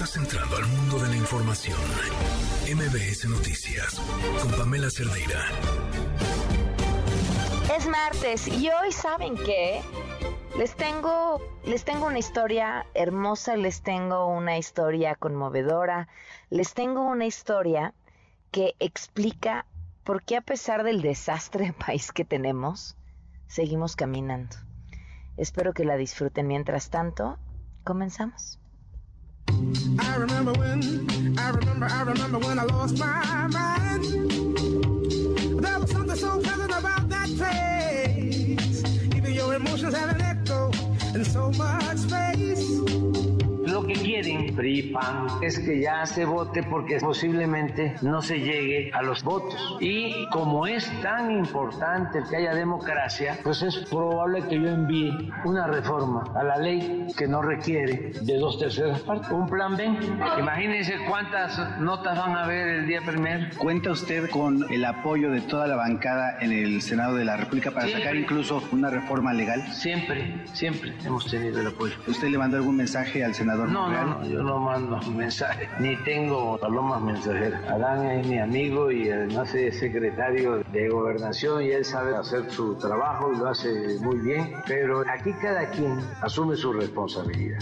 Estás entrando al mundo de la información. MBS Noticias con Pamela Cerdeira. Es martes y hoy saben qué? Les tengo, les tengo una historia hermosa, les tengo una historia conmovedora, les tengo una historia que explica por qué a pesar del desastre de país que tenemos, seguimos caminando. Espero que la disfruten. Mientras tanto, comenzamos. I remember when, I remember, I remember when I lost my mind. There was something so pleasant about that place. Even your emotions have an echo in so much space. Quieren PRI, PAN, es que ya se vote porque posiblemente no se llegue a los votos. Y como es tan importante que haya democracia, pues es probable que yo envíe una reforma a la ley que no requiere de dos terceras partes. Un plan B. Imagínense cuántas notas van a haber el día primero. ¿Cuenta usted con el apoyo de toda la bancada en el Senado de la República para sacar incluso una reforma legal? Siempre, siempre hemos tenido el apoyo. ¿Usted le mandó algún mensaje al senador? No, no, no, yo no mando mensajes, ni tengo palomas mensajeras. Adán es mi amigo y además es secretario de gobernación y él sabe hacer su trabajo y lo hace muy bien, pero aquí cada quien asume su responsabilidad.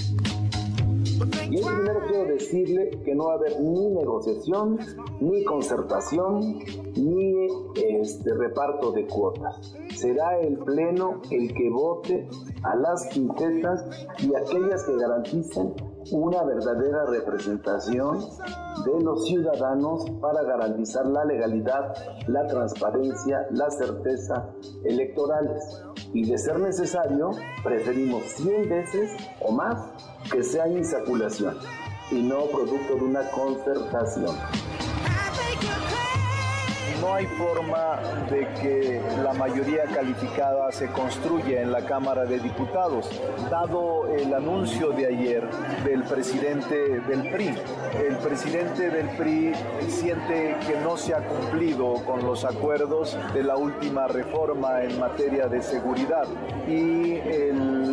Yo primero quiero decirle que no va a haber ni negociación, ni concertación, ni este reparto de cuotas. Será el Pleno el que vote a las quintetas y aquellas que garanticen una verdadera representación de los ciudadanos para garantizar la legalidad, la transparencia, la certeza electorales. Y de ser necesario, preferimos 100 veces o más que sea insaculación y no producto de una concertación no hay forma de que la mayoría calificada se construya en la Cámara de Diputados, dado el anuncio de ayer del presidente del PRI. El presidente del PRI siente que no se ha cumplido con los acuerdos de la última reforma en materia de seguridad y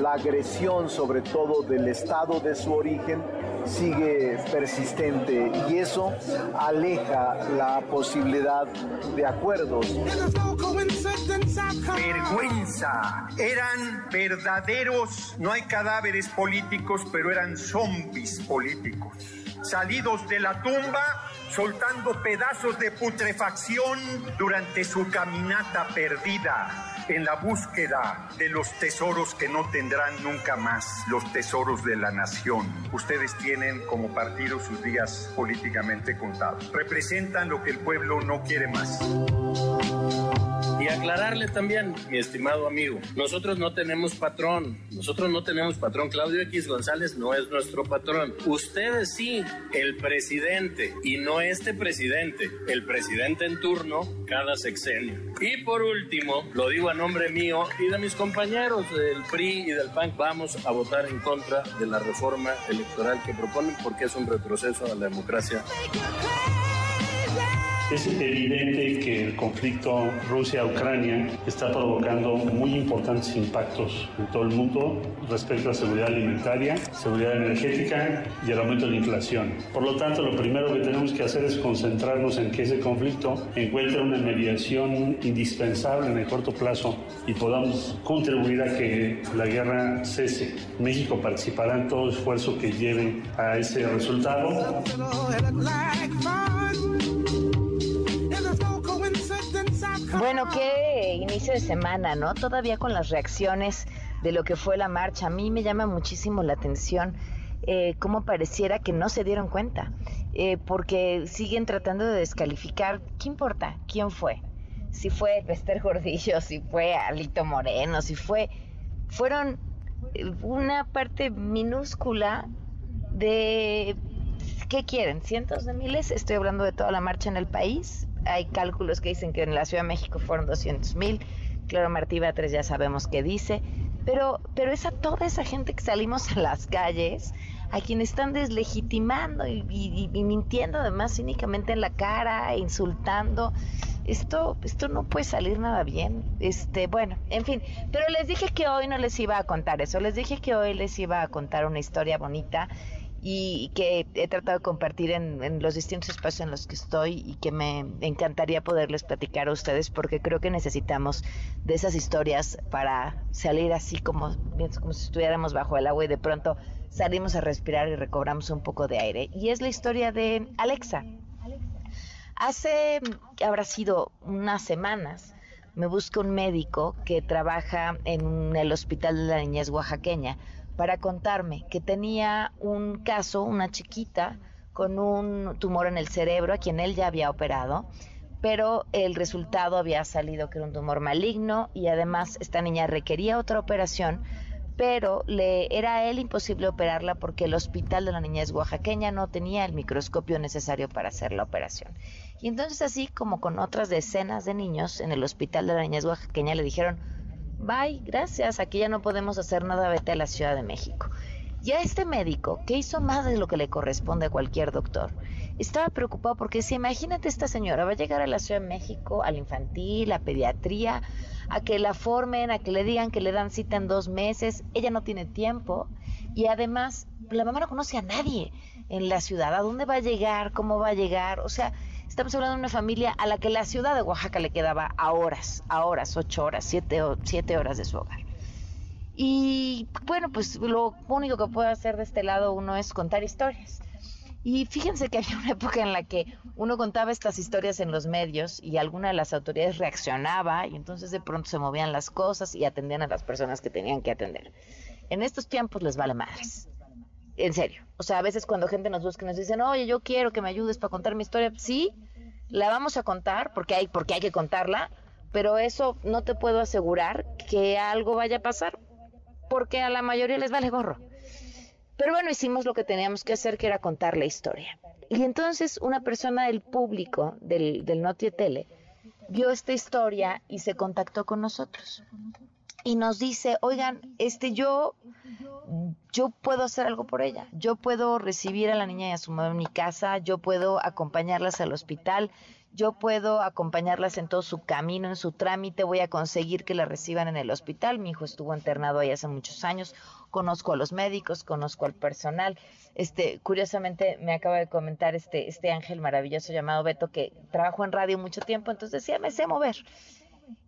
la agresión sobre todo del Estado de su origen sigue persistente y eso aleja la posibilidad de acuerdos. Vergüenza. Eran verdaderos, no hay cadáveres políticos, pero eran zombies políticos. Salidos de la tumba, soltando pedazos de putrefacción durante su caminata perdida en la búsqueda de los tesoros que no tendrán nunca más, los tesoros de la nación. Ustedes tienen como partido sus días políticamente contados. Representan lo que el pueblo no quiere más. Y aclararle también, mi estimado amigo, nosotros no tenemos patrón, nosotros no tenemos patrón. Claudio X González no es nuestro patrón. Ustedes sí, el presidente, y no este presidente, el presidente en turno cada sexenio. Y por último, lo digo a nombre mío y de mis compañeros del PRI y del PAN, vamos a votar en contra de la reforma electoral que proponen porque es un retroceso a la democracia. Es evidente que el conflicto Rusia-Ucrania está provocando muy importantes impactos en todo el mundo respecto a seguridad alimentaria, seguridad energética y el aumento de la inflación. Por lo tanto, lo primero que tenemos que hacer es concentrarnos en que ese conflicto encuentre una mediación indispensable en el corto plazo y podamos contribuir a que la guerra cese. México participará en todo esfuerzo que lleve a ese resultado. Bueno, qué inicio de semana, ¿no? Todavía con las reacciones de lo que fue la marcha. A mí me llama muchísimo la atención eh, cómo pareciera que no se dieron cuenta, eh, porque siguen tratando de descalificar. ¿Qué importa? ¿Quién fue? Si fue Pester Gordillo, si fue Alito Moreno, si fue... Fueron una parte minúscula de... ¿Qué quieren? ¿Cientos de miles? Estoy hablando de toda la marcha en el país hay cálculos que dicen que en la Ciudad de México fueron 200 mil. Claro, Martí Batres ya sabemos qué dice. Pero, pero es a toda esa gente que salimos a las calles, a quienes están deslegitimando y, mintiendo además cínicamente en la cara, insultando. Esto, esto no puede salir nada bien. Este, bueno, en fin. Pero les dije que hoy no les iba a contar eso. Les dije que hoy les iba a contar una historia bonita y que he tratado de compartir en, los distintos espacios en los que estoy y que me encantaría poderles platicar a ustedes porque creo que necesitamos de esas historias para salir así como, como si estuviéramos bajo el agua y de pronto salimos a respirar y recobramos un poco de aire. Y es la historia de Alexa. Hace, habrá sido unas semanas, me busca un médico que trabaja en el Hospital de la Niñez Oaxaqueña para contarme que tenía un caso, una chiquita con un tumor en el cerebro a quien él ya había operado, pero el resultado había salido que era un tumor maligno y además esta niña requería otra operación, pero le era a él imposible operarla porque el hospital de la niñez oaxaqueña no tenía el microscopio necesario para hacer la operación. Y entonces así como con otras decenas de niños en el hospital de la niñez oaxaqueña le dijeron, bye, gracias, aquí ya no podemos hacer nada, vete a la Ciudad de México. Y a este médico, que hizo más de lo que le corresponde a cualquier doctor, estaba preocupado porque si imagínate esta señora va a llegar a la Ciudad de México, al infantil, a pediatría, a que la formen, a que le digan que le dan cita en dos meses, ella no tiene tiempo y además la mamá no conoce a nadie en la ciudad, a dónde va a llegar, cómo va a llegar, o sea, Estamos hablando de una familia a la que la ciudad de Oaxaca le quedaba a horas, a horas, ocho horas, siete, siete horas de su hogar. Y bueno, pues lo único que puede hacer de este lado uno es contar historias. Y fíjense que había una época en la que uno contaba estas historias en los medios y alguna de las autoridades reaccionaba y entonces de pronto se movían las cosas y atendían a las personas que tenían que atender. En estos tiempos les vale madres. En serio. O sea, a veces cuando gente nos busca y nos dicen, oye, yo quiero que me ayudes para contar mi historia, sí, la vamos a contar porque hay, porque hay que contarla, pero eso no te puedo asegurar que algo vaya a pasar, porque a la mayoría les vale gorro. Pero bueno, hicimos lo que teníamos que hacer, que era contar la historia. Y entonces una persona del público del, del Tele vio esta historia y se contactó con nosotros. Y nos dice, oigan, este yo yo puedo hacer algo por ella. Yo puedo recibir a la niña y a su mamá en mi casa, yo puedo acompañarlas al hospital, yo puedo acompañarlas en todo su camino, en su trámite, voy a conseguir que la reciban en el hospital. Mi hijo estuvo internado ahí hace muchos años, conozco a los médicos, conozco al personal. Este, curiosamente me acaba de comentar este, este ángel maravilloso llamado Beto que trabajó en radio mucho tiempo, entonces decía, me sé mover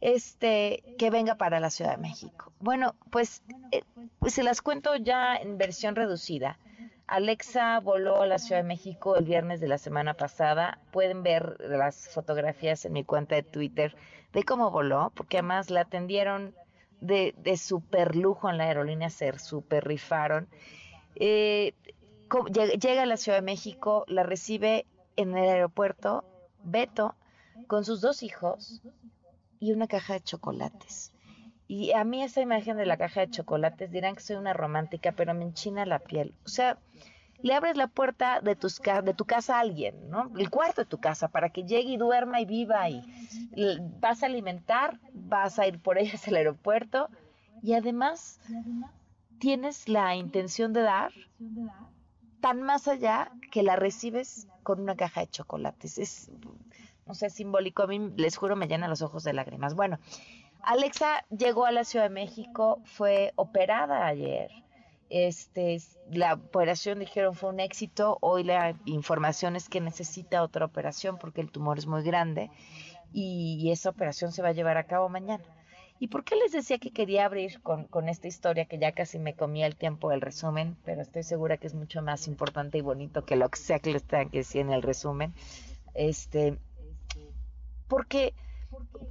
este, que venga para la Ciudad de México. Bueno, pues, eh, pues se las cuento ya en versión reducida. Alexa voló a la Ciudad de México el viernes de la semana pasada. Pueden ver las fotografías en mi cuenta de Twitter de cómo voló, porque además la atendieron de, de super lujo en la aerolínea, se super rifaron. Eh, llega a la Ciudad de México, la recibe en el aeropuerto Beto con sus dos hijos, y una caja de chocolates. Y a mí esa imagen de la caja de chocolates dirán que soy una romántica, pero me enchina la piel. O sea, le abres la puerta de, tus, de tu casa a alguien, ¿no? El cuarto de tu casa, para que llegue y duerma y viva y vas a alimentar, vas a ir por ellas al aeropuerto y además tienes la intención de dar tan más allá que la recibes con una caja de chocolates. Es no sé, simbólico, a mí les juro me llena los ojos de lágrimas. Bueno, Alexa llegó a la Ciudad de México, fue operada ayer. Este, la operación dijeron fue un éxito. Hoy la información es que necesita otra operación porque el tumor es muy grande y esa operación se va a llevar a cabo mañana. ¿Y por qué les decía que quería abrir con, con, esta historia que ya casi me comía el tiempo del resumen, pero estoy segura que es mucho más importante y bonito que lo que sea que les tengan que en el resumen? Este, porque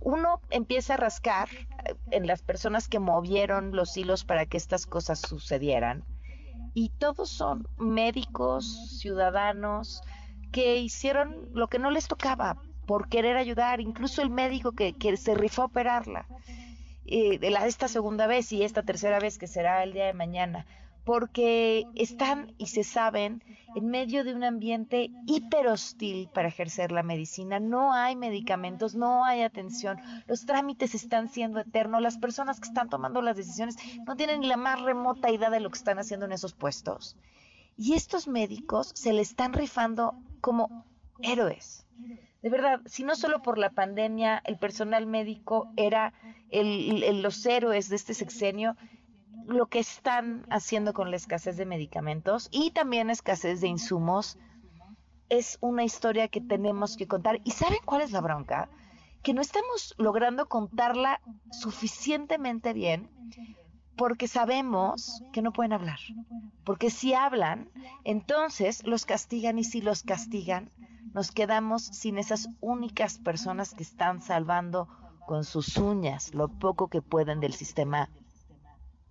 uno empieza a rascar en las personas que movieron los hilos para que estas cosas sucedieran y todos son médicos, ciudadanos que hicieron lo que no les tocaba por querer ayudar, incluso el médico que, se rifó a operarla. Eh, de la, esta segunda vez y esta tercera vez que será el día de mañana porque están y se saben en medio de un ambiente hiper hostil para ejercer la medicina. No hay medicamentos, no hay atención, los trámites están siendo eternos, las personas que están tomando las decisiones no tienen ni la más remota idea de lo que están haciendo en esos puestos. Y estos médicos se le están rifando como héroes. De verdad, si no solo por la pandemia, el personal médico era el, los héroes de este sexenio, lo que están haciendo con la escasez de medicamentos y también escasez de insumos es una historia que tenemos que contar. ¿Y saben cuál es la bronca? Que no estamos logrando contarla suficientemente bien porque sabemos que no pueden hablar. Porque si hablan, entonces los castigan y si los castigan, nos quedamos sin esas únicas personas que están salvando con sus uñas lo poco que pueden del sistema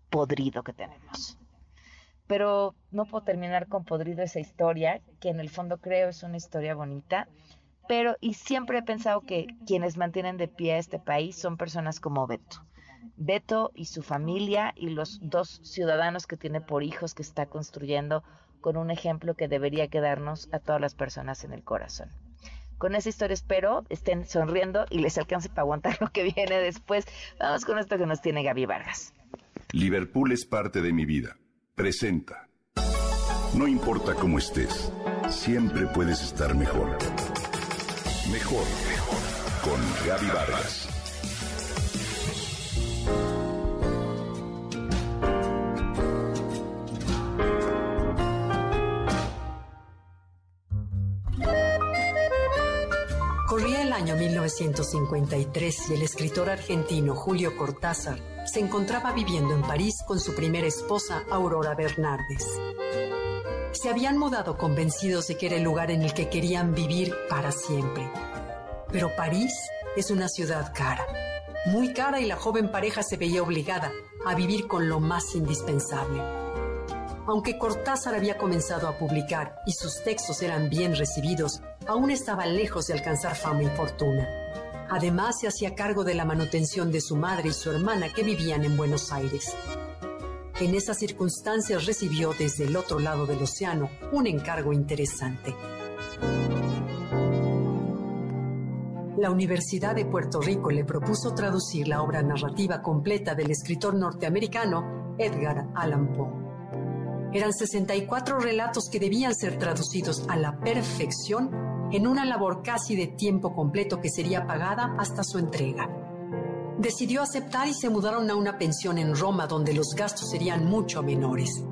podrido que tenemos. Pero no puedo terminar con podrido esa historia, que en el fondo creo es una historia bonita, pero y siempre he pensado que quienes mantienen de pie a este país son personas como Beto. Beto y su familia y los dos ciudadanos que tiene por hijos que está construyendo con un ejemplo que debería quedarnos a todas las personas en el corazón. Con esa historia espero estén sonriendo y les alcance para aguantar lo que viene después. Vamos con esto que nos tiene Gaby Vargas. Liverpool es parte de mi vida. Presenta. No importa cómo estés, siempre puedes estar mejor. Mejor, mejor. Con Gaby Vargas. Corría el año 1953 y el escritor argentino Julio Cortázar se encontraba viviendo en París con su primera esposa, Aurora Bernardes. Se habían mudado convencidos de que era el lugar en el que querían vivir para siempre. Pero París es una ciudad cara, muy cara y la joven pareja se veía obligada a vivir con lo más indispensable. Aunque Cortázar había comenzado a publicar y sus textos eran bien recibidos, aún estaba lejos de alcanzar fama y fortuna. Además, se hacía cargo de la manutención de su madre y su hermana que vivían en Buenos Aires. En esas circunstancias recibió desde el otro lado del océano un encargo interesante. La Universidad de Puerto Rico le propuso traducir la obra narrativa completa del escritor norteamericano Edgar Allan Poe. Eran 64 relatos que debían ser traducidos a la perfección en una labor casi de tiempo completo que sería pagada hasta su entrega. Decidió aceptar y se mudaron a una pensión en Roma donde los gastos serían mucho menores.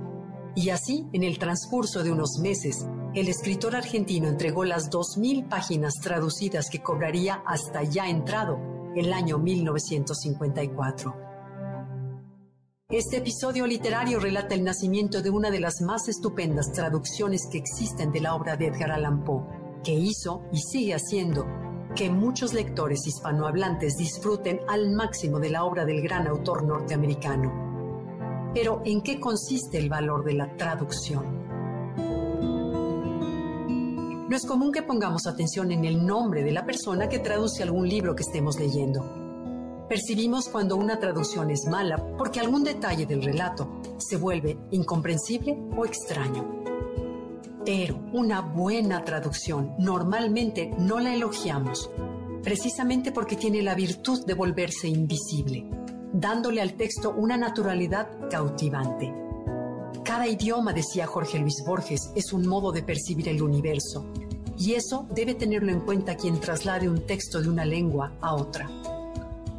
Y así, en el transcurso de unos meses, el escritor argentino entregó las 2.000 páginas traducidas que cobraría hasta ya entrado el año 1954. Este episodio literario relata el nacimiento de una de las más estupendas traducciones que existen de la obra de Edgar Allan Poe que hizo y sigue haciendo que muchos lectores hispanohablantes disfruten al máximo de la obra del gran autor norteamericano. Pero ¿en qué consiste el valor de la traducción? No es común que pongamos atención en el nombre de la persona que traduce algún libro que estemos leyendo. Percibimos cuando una traducción es mala porque algún detalle del relato se vuelve incomprensible o extraño. Pero una buena traducción normalmente no la elogiamos, precisamente porque tiene la virtud de volverse invisible, dándole al texto una naturalidad cautivante. Cada idioma, decía Jorge Luis Borges, es un modo de percibir el universo, y eso debe tenerlo en cuenta quien traslade un texto de una lengua a otra.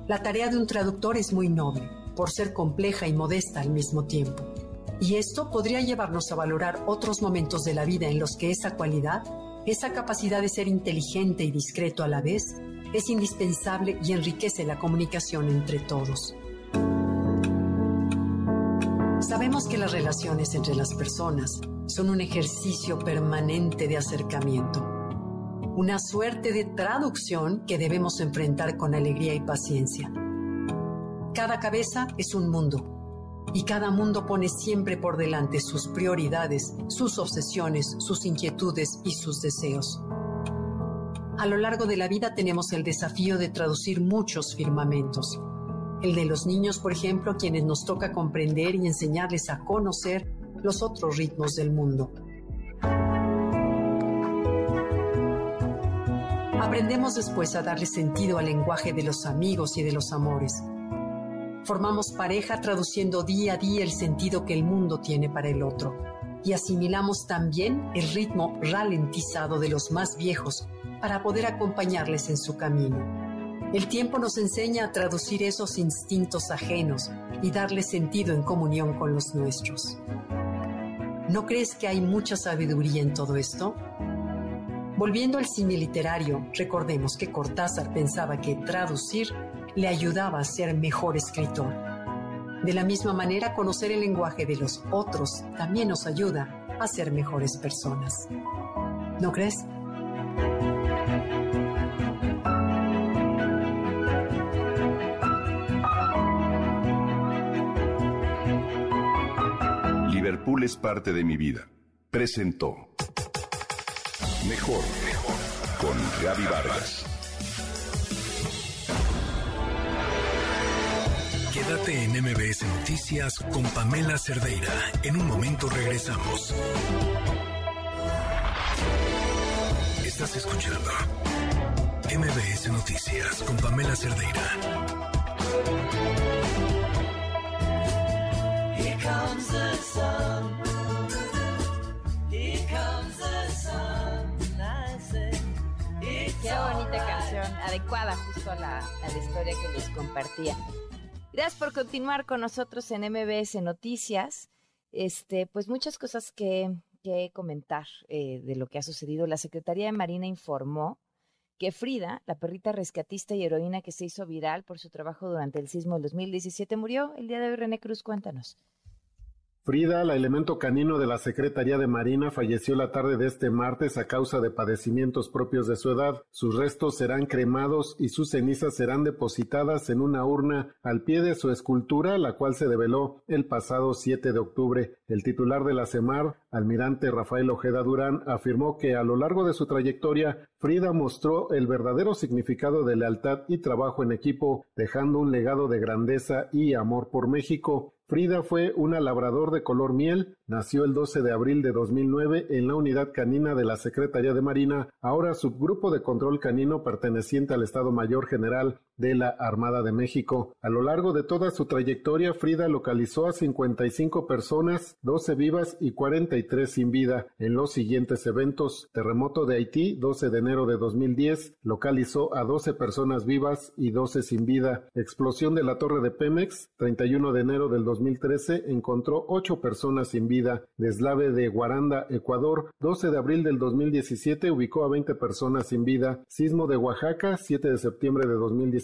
La tarea de un traductor es muy noble, por ser compleja y modesta al mismo tiempo. Y esto podría llevarnos a valorar otros momentos de la vida en los que esa cualidad, esa capacidad de ser inteligente y discreto a la vez, es indispensable y enriquece la comunicación entre todos. Sabemos que las relaciones entre las personas son un ejercicio permanente de acercamiento, una suerte de traducción que debemos enfrentar con alegría y paciencia. Cada cabeza es un mundo y cada mundo pone siempre por delante sus prioridades, sus obsesiones, sus inquietudes y sus deseos. A lo largo de la vida tenemos el desafío de traducir muchos firmamentos. El de los niños, por ejemplo, quienes nos toca comprender y enseñarles a conocer los otros ritmos del mundo. Aprendemos después a darle sentido al lenguaje de los amigos y de los amores Formamos pareja traduciendo día a día el sentido que el mundo tiene para el otro. Y asimilamos también el ritmo ralentizado de los más viejos para poder acompañarles en su camino. El tiempo nos enseña a traducir esos instintos ajenos y darle sentido en comunión con los nuestros. ¿No crees que hay mucha sabiduría en todo esto? Volviendo al cine literario, recordemos que Cortázar pensaba que traducir le ayudaba a ser mejor escritor. De la misma manera, conocer el lenguaje de los otros también nos ayuda a ser mejores personas. ¿No crees? Liverpool es parte de mi vida. Presentó. Mejor. Con Gaby Vargas. Quédate en MBS Noticias con Pamela Cerdeira. En un momento regresamos. Estás escuchando MBS Noticias con Pamela Cerdeira. Here comes the sun. Qué bonita canción, adecuada justo a la, historia que les compartía. Gracias por continuar con nosotros en MBS Noticias. Este, pues muchas cosas que, comentar eh, de lo que ha sucedido. La Secretaría de Marina informó que Frida, la perrita rescatista y heroína que se hizo viral por su trabajo durante el sismo del 2017, murió. El día de hoy, René Cruz, cuéntanos. Frida, la elemento canino de la Secretaría de Marina, falleció la tarde de este martes a causa de padecimientos propios de su edad. Sus restos serán cremados y sus cenizas serán depositadas en una urna al pie de su escultura, la cual se develó el pasado 7 de octubre. El titular de la CEMAR, almirante Rafael Ojeda Durán, afirmó que a lo largo de su trayectoria, Frida mostró el verdadero significado de lealtad y trabajo en equipo, dejando un legado de grandeza y amor por México. Frida fue una labrador de color miel, nació el 12 de abril de 2009 en la unidad canina de la Secretaría de Marina, ahora subgrupo de control canino perteneciente al Estado Mayor General de la Armada de México. A lo largo de toda su trayectoria, Frida localizó a 55 personas, 12 vivas y 43 sin vida. En los siguientes eventos, terremoto de Haití, 12 de enero de 2010, localizó a 12 personas vivas y 12 sin vida. Explosión de la torre de Pemex, 31 de enero del 2013, encontró 8 personas sin vida. Deslave de Guaranda, Ecuador, 12 de abril del 2017, ubicó a 20 personas sin vida. Sismo de Oaxaca, 7 de septiembre de 2017,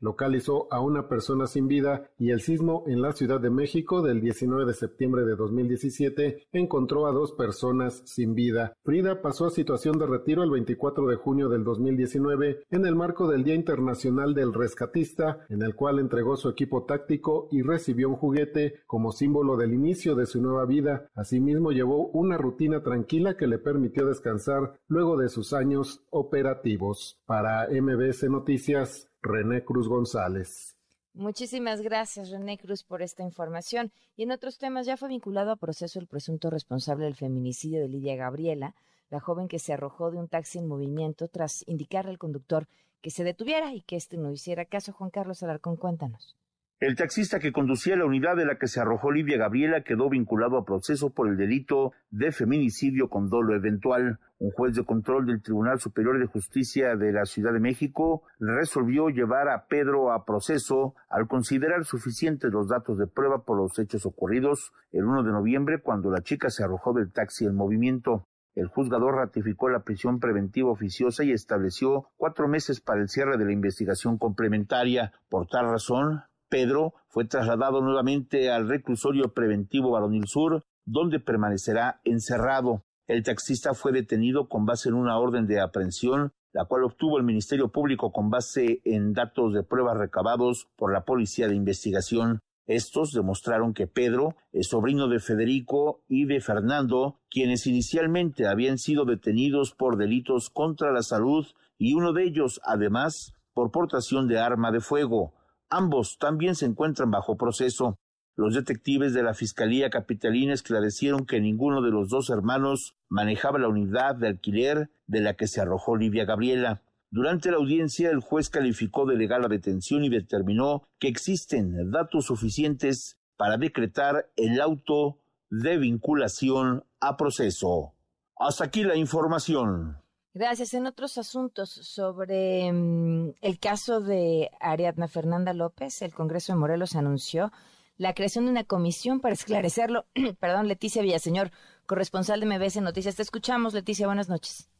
localizó a una persona sin vida y el sismo en la Ciudad de México del 19 de septiembre de 2017 encontró a dos personas sin vida. Frida pasó a situación de retiro el 24 de junio del 2019 en el marco del Día Internacional del Rescatista, en el cual entregó su equipo táctico y recibió un juguete como símbolo del inicio de su nueva vida. Asimismo llevó una rutina tranquila que le permitió descansar luego de sus años operativos. Para MBS Noticias, René Cruz González. Muchísimas gracias, René Cruz, por esta información. Y en otros temas, ya fue vinculado a proceso el presunto responsable del feminicidio de Lidia Gabriela, la joven que se arrojó de un taxi en movimiento tras indicarle al conductor que se detuviera y que éste no hiciera caso. Juan Carlos Alarcón, cuéntanos. El taxista que conducía la unidad de la que se arrojó Livia Gabriela quedó vinculado a proceso por el delito de feminicidio con dolo eventual. Un juez de control del Tribunal Superior de Justicia de la Ciudad de México resolvió llevar a Pedro a proceso al considerar suficientes los datos de prueba por los hechos ocurridos el 1 de noviembre cuando la chica se arrojó del taxi en movimiento. El juzgador ratificó la prisión preventiva oficiosa y estableció cuatro meses para el cierre de la investigación complementaria. Por tal razón, Pedro fue trasladado nuevamente al reclusorio preventivo Baronil Sur, donde permanecerá encerrado. El taxista fue detenido con base en una orden de aprehensión, la cual obtuvo el Ministerio Público con base en datos de pruebas recabados por la Policía de Investigación. Estos demostraron que Pedro es sobrino de Federico y de Fernando, quienes inicialmente habían sido detenidos por delitos contra la salud y uno de ellos, además, por portación de arma de fuego. Ambos también se encuentran bajo proceso. Los detectives de la Fiscalía Capitalina esclarecieron que ninguno de los dos hermanos manejaba la unidad de alquiler de la que se arrojó Livia Gabriela. Durante la audiencia, el juez calificó de legal la detención y determinó que existen datos suficientes para decretar el auto de vinculación a proceso. Hasta aquí la información. Gracias. En otros asuntos sobre mm, el caso de Ariadna Fernanda López, el Congreso de Morelos anunció la creación de una comisión para esclarecerlo. Perdón, Leticia Villaseñor, corresponsal de MBS Noticias. Te escuchamos, Leticia. Buenas noches.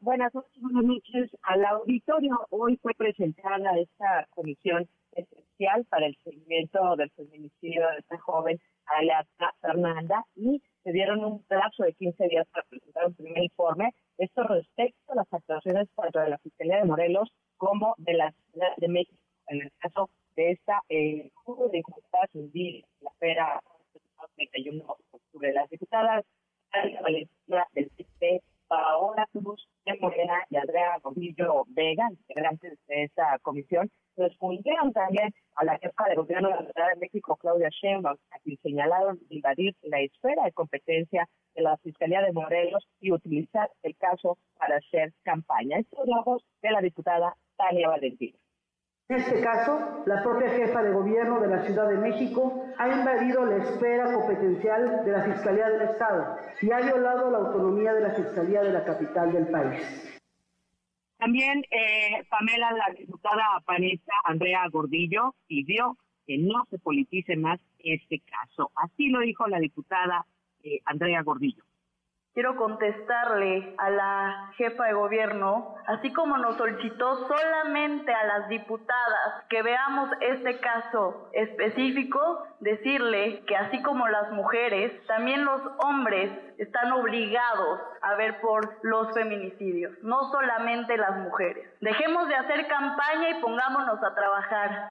buenas noches, buenas noches al auditorio. Hoy fue presentada esta comisión especial para el seguimiento del feminicidio de esta joven, Ariadna Fernanda, y se dieron un plazo de 15 días para presentar un primer informe. Esto respecto a las actuaciones tanto de la Fiscalía de Morelos como de la Ciudad de México, en el caso de esta eh, de imputadas en la fera 31 de octubre. Las diputadas Valentina del PP, Paola Cruz de Morena y Andrea Gordillo Vega, integrantes de esa comisión, respondieron también a la jefa de gobierno de la Ciudad de México, Claudia Sheinbaum, a quien señalaron invadir la esfera de competencia de la Fiscalía de Morelos y utilizar el caso para hacer campaña. Estos es de la diputada Tania Valentina. En este caso, la propia jefa de gobierno de la Ciudad de México ha invadido la esfera competencial de la Fiscalía del Estado y ha violado la autonomía de la Fiscalía de la capital del país. También eh, Pamela, la diputada panista Andrea Gordillo, pidió que no se politice más este caso. Así lo dijo la diputada eh, Andrea Gordillo. Quiero contestarle a la jefa de gobierno, así como nos solicitó solamente a las diputadas que veamos este caso específico, decirle que así como las mujeres, también los hombres están obligados a ver por los feminicidios, no solamente las mujeres. Dejemos de hacer campaña y pongámonos a trabajar.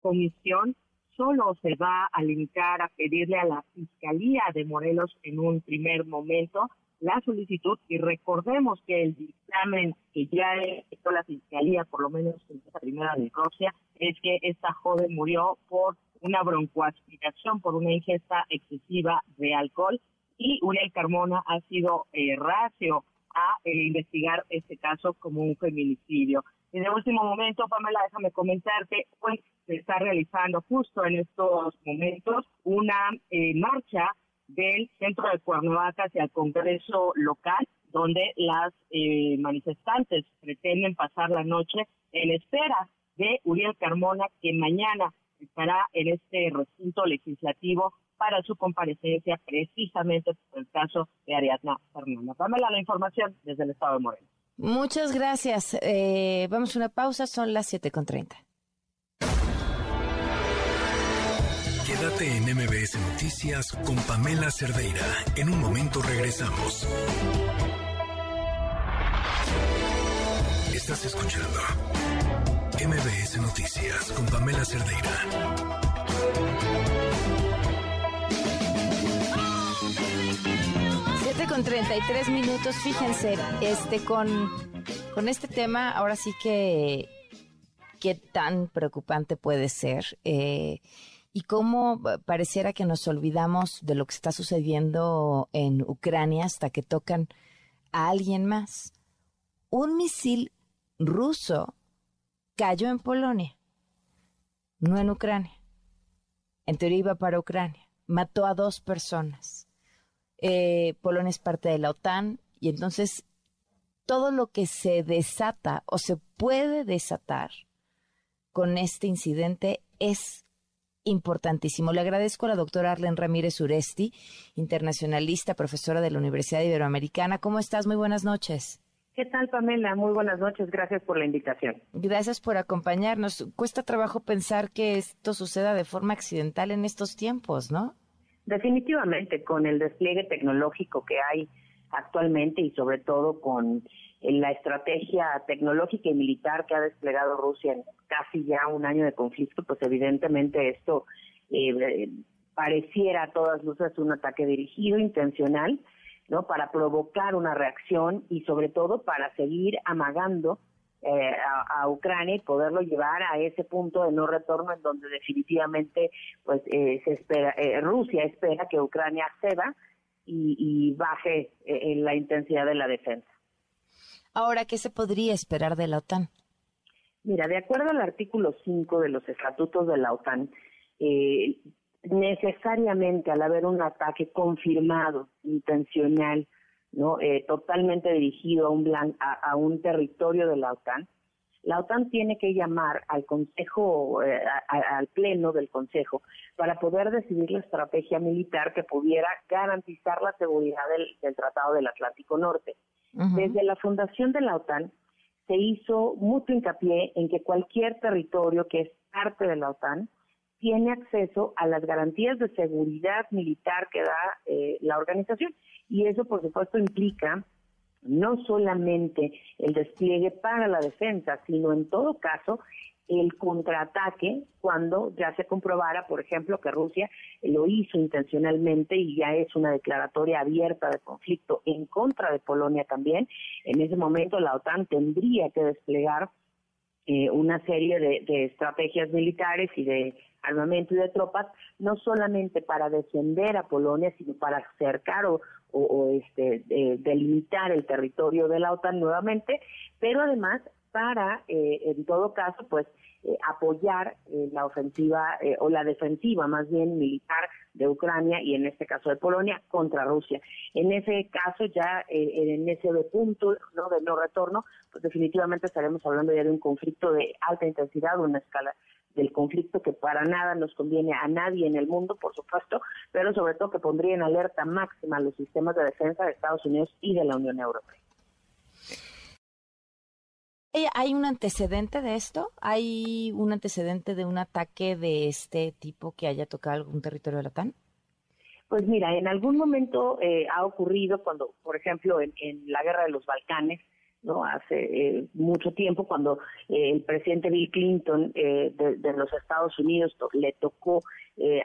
Comisión solo se va a limitar a pedirle a la Fiscalía de Morelos en un primer momento la solicitud y recordemos que el dictamen que ya hecho la Fiscalía, por lo menos en esta primera necropsia, es que esta joven murió por una broncoaspiración, por una ingesta excesiva de alcohol y Uriel Carmona ha sido eh, racio a eh, investigar este caso como un feminicidio. En el último momento, Pamela, déjame comentarte, pues se está realizando justo en estos momentos una eh, marcha del centro de Cuernavaca hacia el Congreso local, donde las eh, manifestantes pretenden pasar la noche en espera de Uriel Carmona, que mañana estará en este recinto legislativo para su comparecencia precisamente por el caso de Ariadna Fernanda. Pamela, la información desde el Estado de Moreno. Muchas gracias. Eh, vamos a una pausa, son las 7.30. Quédate en MBS Noticias con Pamela Cerdeira. En un momento regresamos. Estás escuchando MBS Noticias con Pamela Cerdeira. con 33 minutos, fíjense, este con, con este tema, ahora sí que qué tan preocupante puede ser eh, y cómo pareciera que nos olvidamos de lo que está sucediendo en Ucrania hasta que tocan a alguien más. Un misil ruso cayó en Polonia, no en Ucrania. En teoría iba para Ucrania. Mató a dos personas eh, Polonia es parte de la OTAN y entonces todo lo que se desata o se puede desatar con este incidente es importantísimo. Le agradezco a la doctora Arlen Ramírez Uresti, internacionalista, profesora de la Universidad Iberoamericana. ¿Cómo estás? Muy buenas noches. ¿Qué tal, Pamela? Muy buenas noches. Gracias por la invitación. Gracias por acompañarnos. Cuesta trabajo pensar que esto suceda de forma accidental en estos tiempos, ¿no? Definitivamente, con el despliegue tecnológico que hay actualmente y sobre todo con la estrategia tecnológica y militar que ha desplegado Rusia en casi ya un año de conflicto, pues evidentemente esto eh, pareciera a todas luces un ataque dirigido, intencional, ¿no? Para provocar una reacción y sobre todo para seguir amagando eh, a, Ucrania y poderlo llevar a ese punto de no retorno en donde definitivamente pues eh, se espera eh, Rusia espera que Ucrania ceda y, baje en la intensidad de la defensa. Ahora, ¿qué se podría esperar de la OTAN? Mira, de acuerdo al artículo 5 de los estatutos de la OTAN, necesariamente al haber un ataque confirmado, intencional, no eh, totalmente dirigido a un, a, un territorio de la OTAN, la OTAN tiene que llamar al Consejo, eh, al Pleno del Consejo, para poder decidir la estrategia militar que pudiera garantizar la seguridad del, Tratado del Atlántico Norte. Desde la fundación de la OTAN se hizo mucho hincapié en que cualquier territorio que es parte de la OTAN tiene acceso a las garantías de seguridad militar que da eh, la organización. Y eso, por supuesto, implica no solamente el despliegue para la defensa, sino en todo caso el contraataque cuando ya se comprobara, por ejemplo, que Rusia lo hizo intencionalmente y ya es una declaratoria abierta de conflicto en contra de Polonia también. En ese momento la OTAN tendría que desplegar eh, una serie de, estrategias militares y de armamento y de tropas, no solamente para defender a Polonia, sino para acercar o, o, este, delimitar el territorio de la OTAN nuevamente, pero además para, eh, en todo caso, pues eh, apoyar eh, la ofensiva o la defensiva más bien militar de Ucrania y en este caso de Polonia contra Rusia. En ese caso ya en ese punto de no retorno, pues definitivamente estaremos hablando ya de un conflicto de alta intensidad, una escala del conflicto que para nada nos conviene a nadie en el mundo, por supuesto, pero sobre todo que pondría en alerta máxima los sistemas de defensa de Estados Unidos y de la Unión Europea. ¿Hay un antecedente de esto? ¿Hay un antecedente de un ataque de este tipo que haya tocado algún territorio de la? Pues mira, en algún momento eh, ha ocurrido cuando, por ejemplo, en, la guerra de los Balcanes, no hace eh, mucho tiempo cuando eh, el presidente Bill Clinton de, de, los Estados Unidos le tocó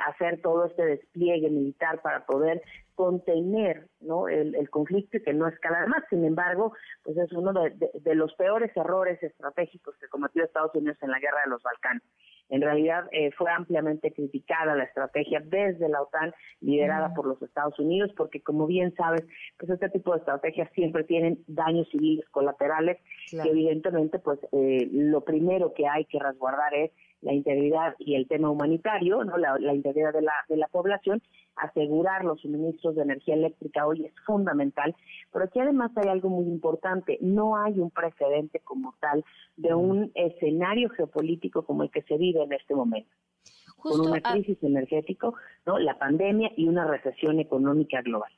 hacer todo este despliegue militar para poder contener ¿no? el, conflicto y que no escalar más. Sin embargo, pues es uno de, los peores errores estratégicos que cometió Estados Unidos en la guerra de los Balcanes. En realidad eh, fue ampliamente criticada la estrategia desde la OTAN, liderada por los Estados Unidos, porque como bien sabes, pues este tipo de estrategias siempre tienen daños civiles colaterales, que evidentemente pues eh, lo primero que hay que resguardar es la integridad y el tema humanitario, ¿no? la, integridad de la, de la población, asegurar los suministros de energía eléctrica hoy es fundamental, pero aquí además hay algo muy importante, no hay un precedente como tal de un escenario geopolítico como el que se vive en este momento. con una crisis energética, ¿no? la pandemia y una recesión económica global.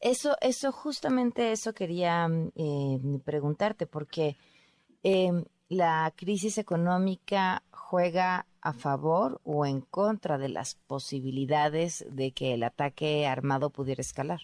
Eso, eso, justamente eso quería eh, preguntarte, porque eh, la crisis económica juega a favor o en contra de las posibilidades de que el ataque armado pudiera escalar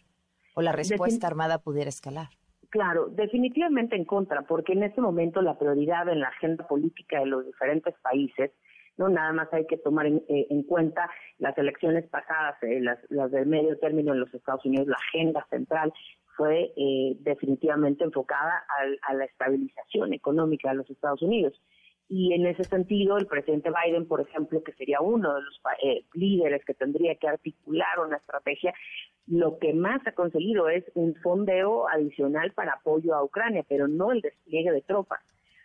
o la respuesta armada pudiera escalar. Claro, definitivamente en contra, porque en este momento la prioridad en la agenda política de los diferentes países, no nada más hay que tomar en, eh, cuenta las elecciones pasadas, eh, las, las del medio término en los Estados Unidos, la agenda central fue eh, definitivamente enfocada a, la estabilización económica de los Estados Unidos. Y en ese sentido, el presidente Biden, por ejemplo, que sería uno de los eh, líderes que tendría que articular una estrategia, lo que más ha conseguido es un fondeo adicional para apoyo a Ucrania, pero no el despliegue de tropas.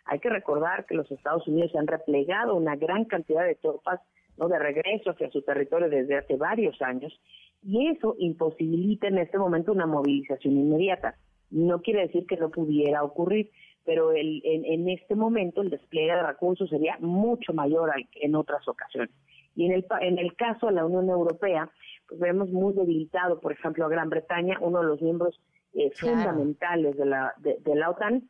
Hay que recordar que los Estados Unidos han replegado una gran cantidad de tropas ¿no? de regreso hacia su territorio desde hace varios años y eso imposibilita en este momento una movilización inmediata. No quiere decir que no pudiera ocurrir, pero el, en, este momento el despliegue de recursos sería mucho mayor que en otras ocasiones. Y en el, en el caso de la Unión Europea, pues vemos muy debilitado, por ejemplo, a Gran Bretaña, uno de los miembros eh, fundamentales de la, de la OTAN,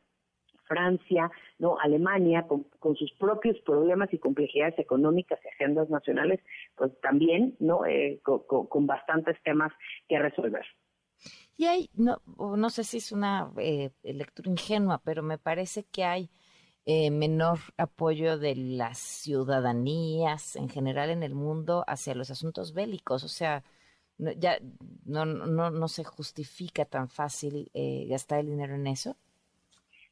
Francia, no Alemania, con, sus propios problemas y complejidades económicas y agendas nacionales, pues también no eh, con, bastantes temas que resolver. Y hay, no, no sé si es una eh, lectura ingenua, pero me parece que hay eh, menor apoyo de las ciudadanías en general en el mundo hacia los asuntos bélicos. O sea, ya no, no, no se justifica tan fácil gastar el dinero en eso.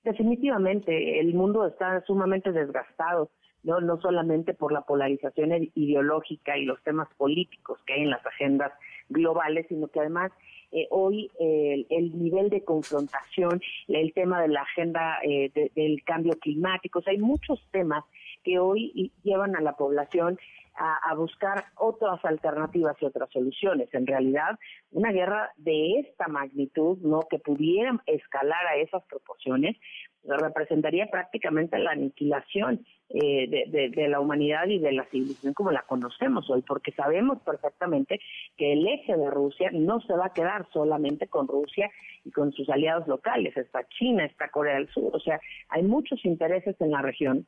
Definitivamente, el mundo está sumamente desgastado, no, no solamente por la polarización ideológica y los temas políticos que hay en las agendas globales, sino que además eh, hoy el nivel de confrontación, el tema de la agenda eh, del cambio climático, hay muchos temas que hoy llevan a la población a, buscar otras alternativas y otras soluciones. En realidad, una guerra de esta magnitud, no que pudiera escalar a esas proporciones, representaría prácticamente la aniquilación eh, de, la humanidad y de la civilización como la conocemos hoy, porque sabemos perfectamente que el eje de Rusia no se va a quedar solamente con Rusia y con sus aliados locales, está China, está Corea del Sur, o sea, hay muchos intereses en la región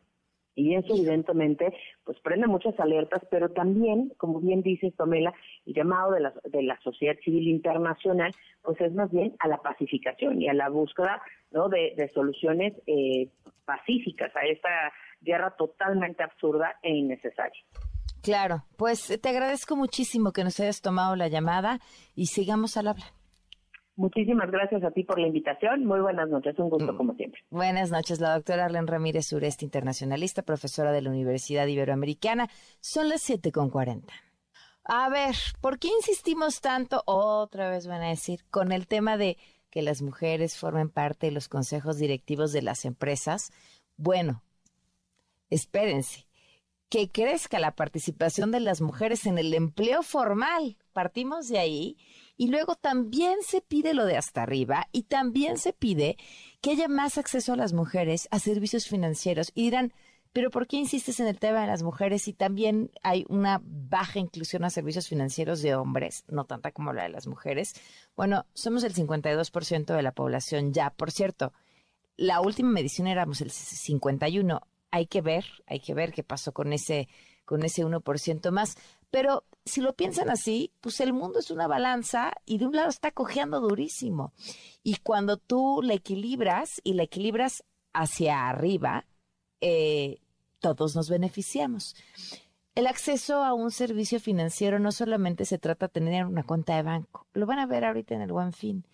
y eso evidentemente pues prende muchas alertas, pero también, como bien dice Tomela, el llamado de la, de la sociedad civil internacional pues es más bien a la pacificación y a la búsqueda ¿no? de, de soluciones eh, pacíficas a esta guerra totalmente absurda e innecesaria. Claro, pues te agradezco muchísimo que nos hayas tomado la llamada y sigamos al hablar. Muchísimas gracias a ti por la invitación. Muy buenas noches, un gusto mm. como siempre. Buenas noches, la doctora Arlen Ramírez Sureste, internacionalista, profesora de la Universidad Iberoamericana. Son las siete con cuarenta. A ver, ¿por qué insistimos tanto, otra vez van a decir, con el tema de que las mujeres formen parte de los consejos directivos de las empresas? Bueno, espérense, que crezca la participación de las mujeres en el empleo formal. Partimos de ahí y luego también se pide lo de hasta arriba y también se pide que haya más acceso a las mujeres a servicios financieros. Y dirán, pero ¿por qué insistes en el tema de las mujeres si también hay una baja inclusión a servicios financieros de hombres, no tanta como la de las mujeres? Bueno, somos el 52% de la población ya. Por cierto, la última medición éramos el 51. Hay que ver, hay que ver qué pasó con ese con ese 1% más. Pero si lo piensan así, pues el mundo es una balanza y de un lado está cojeando durísimo. Y cuando tú la equilibras y la equilibras hacia arriba, eh, todos nos beneficiamos. El acceso a un servicio financiero no solamente se trata de tener una cuenta de banco, lo van a ver ahorita en el buen fin.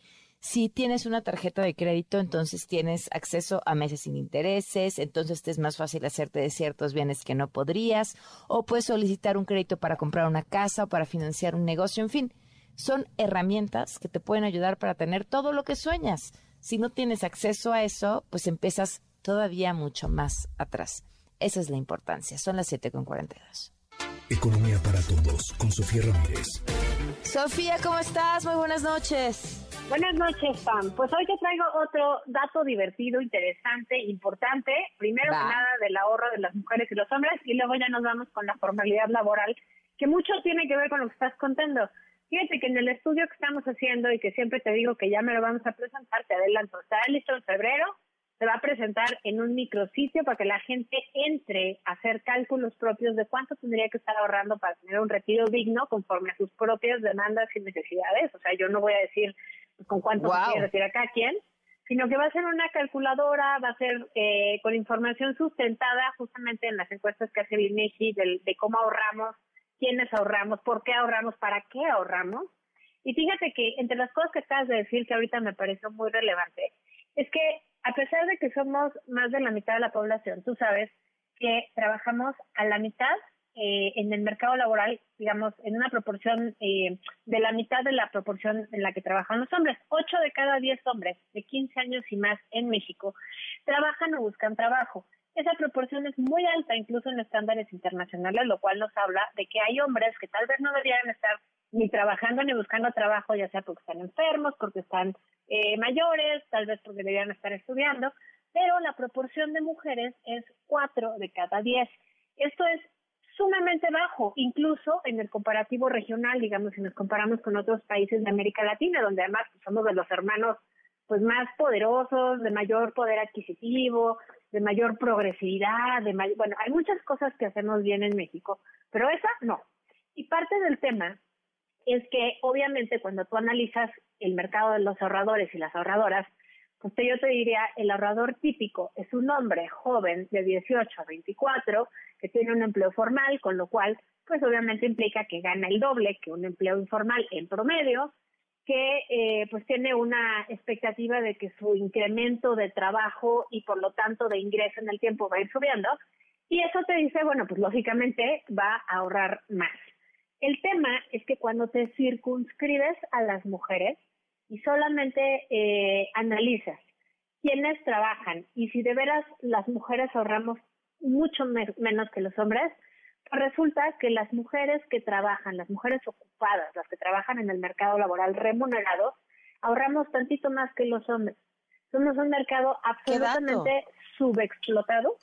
Si tienes una tarjeta de crédito, entonces tienes acceso a meses sin intereses, entonces te es más fácil hacerte de ciertos bienes que no podrías, o puedes solicitar un crédito para comprar una casa o para financiar un negocio, en fin, son herramientas que te pueden ayudar para tener todo lo que sueñas. Si no tienes acceso a eso, pues empiezas todavía mucho más atrás. Esa es la importancia. Son las 7.42. Economía para todos con Sofía Ramírez. Sofía, ¿cómo estás? Muy buenas noches. Buenas noches, Pam. Pues hoy te traigo otro dato divertido, interesante, importante. Primero que nada del ahorro de las mujeres y los hombres y luego ya nos vamos con la formalidad laboral, que mucho tiene que ver con lo que estás contando. Fíjate que en el estudio que estamos haciendo y que siempre te digo que ya me lo vamos a presentar, te adelanto, está listo en febrero, se va a presentar en un micrositio para que la gente entre a hacer cálculos propios de cuánto tendría que estar ahorrando para tener un retiro digno conforme a sus propias demandas y necesidades. O sea, yo no voy a decir pues, con cuánto se quiere retirar cada quien, sino que va a ser una calculadora, va a ser eh, con información sustentada justamente en las encuestas que hace el de, de cómo ahorramos, quiénes ahorramos, por qué ahorramos, para qué ahorramos. Y fíjate que entre las cosas que acabas de decir que ahorita me pareció muy relevante, es que a pesar de que somos más de la mitad de la población, tú sabes que trabajamos a la mitad eh, en el mercado laboral, digamos, en una proporción eh, de la mitad de la proporción en la que trabajan los hombres. Ocho de cada diez hombres de 15 años y más en México trabajan o buscan trabajo. Esa proporción es muy alta, incluso en estándares internacionales, lo cual nos habla de que hay hombres que tal vez no deberían estar ni trabajando ni buscando trabajo, ya sea porque están enfermos, porque están eh, mayores, tal vez porque deberían estar estudiando, pero la proporción de mujeres es 4 de cada 10. Esto es sumamente bajo, incluso en el comparativo regional, digamos, si nos comparamos con otros países de América Latina, donde además somos de los hermanos pues más poderosos, de mayor poder adquisitivo, de mayor progresividad, de bueno, hay muchas cosas que hacemos bien en México, pero esa no. Y parte del tema es que obviamente cuando tú analizas el mercado de los ahorradores y las ahorradoras, pues yo te diría, el ahorrador típico es un hombre joven de 18 a 24 que tiene un empleo formal, con lo cual, pues obviamente implica que gana el doble que un empleo informal en promedio, que eh, pues tiene una expectativa de que su incremento de trabajo y por lo tanto de ingreso en el tiempo va a ir subiendo. Y eso te dice, bueno, pues lógicamente va a ahorrar más. El tema es que cuando te circunscribes a las mujeres y solamente eh, analizas quiénes trabajan y si de veras las mujeres ahorramos mucho menos que los hombres, Resulta que las mujeres que trabajan, las mujeres ocupadas, las que trabajan en el mercado laboral remunerado, ahorramos tantito más que los hombres. Somos un mercado absolutamente subexplotado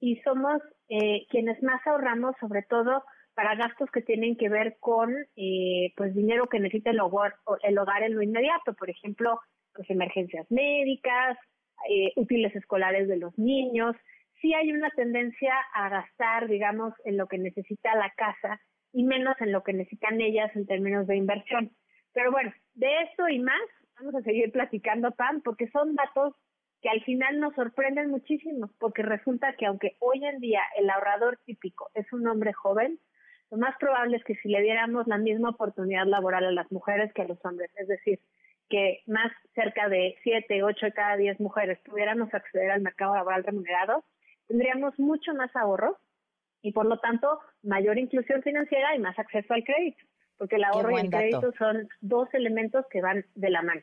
y somos eh, quienes más ahorramos, sobre todo para gastos que tienen que ver con eh, pues dinero que necesita el hogar, el hogar en lo inmediato, por ejemplo, pues emergencias médicas, eh, útiles escolares de los niños. Sí hay una tendencia a gastar, digamos, en lo que necesita la casa y menos en lo que necesitan ellas en términos de inversión. Pero bueno, de esto y más vamos a seguir platicando, Pam, porque son datos que al final nos sorprenden muchísimo, porque resulta que aunque hoy en día el ahorrador típico es un hombre joven, lo más probable es que si le diéramos la misma oportunidad laboral a las mujeres que a los hombres, es decir, que más cerca de 7, 8 de cada 10 mujeres pudiéramos acceder al mercado laboral remunerado, tendríamos mucho más ahorro y por lo tanto mayor inclusión financiera y más acceso al crédito, porque el ahorro y el crédito son dos elementos que van de la mano.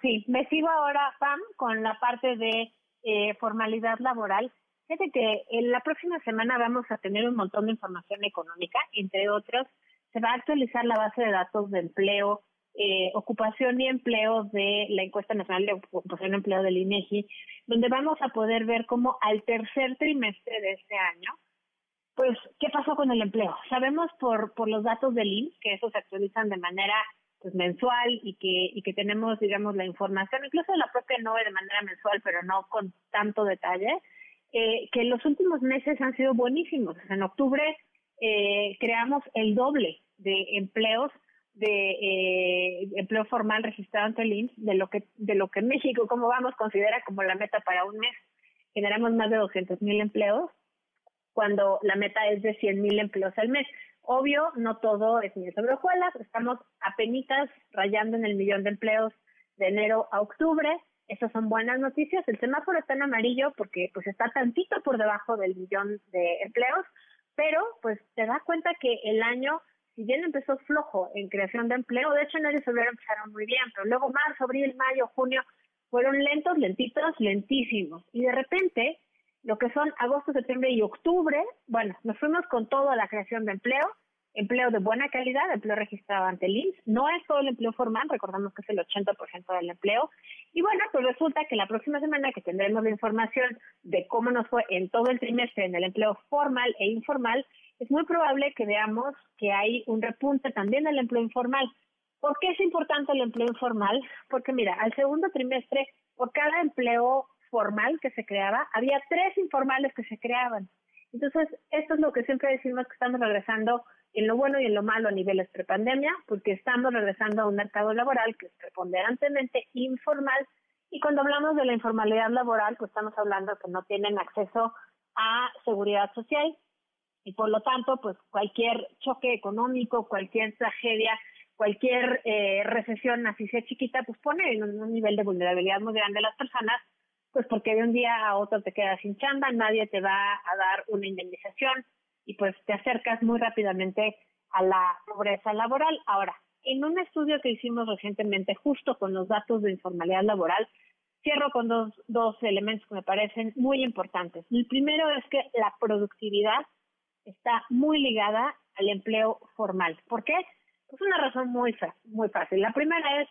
Sí, me sigo ahora, Pam, con la parte de eh, formalidad laboral. Fíjate que en la próxima semana vamos a tener un montón de información económica, entre otros, se va a actualizar la base de datos de empleo, eh, ocupación y empleo de la encuesta nacional de ocupación y empleo del INEGI, donde vamos a poder ver cómo al tercer trimestre de este año, pues, ¿qué pasó con el empleo? Sabemos por, por los datos del INS, que esos se actualizan de manera pues mensual y que y que tenemos digamos la información incluso la propia NOE de manera mensual pero no con tanto detalle eh, que los últimos meses han sido buenísimos. En octubre eh, creamos el doble de empleos de eh, empleo formal registrado ante el INS de lo que de lo que México como vamos considera como la meta para un mes. Generamos más de 200 mil empleos cuando la meta es de 100 mil empleos al mes. Obvio, no todo es miel sobre hojuelas, estamos apenas rayando en el millón de empleos de enero a octubre, esas son buenas noticias. El semáforo está en amarillo porque pues está tantito por debajo del millón de empleos, pero pues te das cuenta que el año, si bien empezó flojo en creación de empleo, de hecho enero y febrero empezaron muy bien, pero luego marzo, abril, mayo, junio fueron lentos, lentitos, lentísimos. Y de repente lo que son agosto, septiembre y octubre, bueno, nos fuimos con toda la creación de empleo, empleo de buena calidad, empleo registrado ante el INS, no es todo el empleo formal, recordamos que es el 80% del empleo, y bueno, pues resulta que la próxima semana que tendremos la información de cómo nos fue en todo el trimestre en el empleo formal e informal, es muy probable que veamos que hay un repunte también del empleo informal. ¿Por qué es importante el empleo informal? Porque mira, al segundo trimestre, por cada empleo formal que se creaba, había tres informales que se creaban. Entonces, esto es lo que siempre decimos que estamos regresando en lo bueno y en lo malo a niveles prepandemia, porque estamos regresando a un mercado laboral que es preponderantemente informal. Y cuando hablamos de la informalidad laboral, pues estamos hablando que no tienen acceso a seguridad social y por lo tanto, pues cualquier choque económico, cualquier tragedia, cualquier eh, recesión, así sea chiquita, pues pone en un nivel de vulnerabilidad muy grande a las personas pues porque de un día a otro te quedas sin chamba, nadie te va a dar una indemnización y pues te acercas muy rápidamente a la pobreza laboral. Ahora, en un estudio que hicimos recientemente justo con los datos de informalidad laboral, cierro con dos, dos elementos que me parecen muy importantes. El primero es que la productividad está muy ligada al empleo formal. ¿Por qué? Es una razón muy, muy fácil. La primera es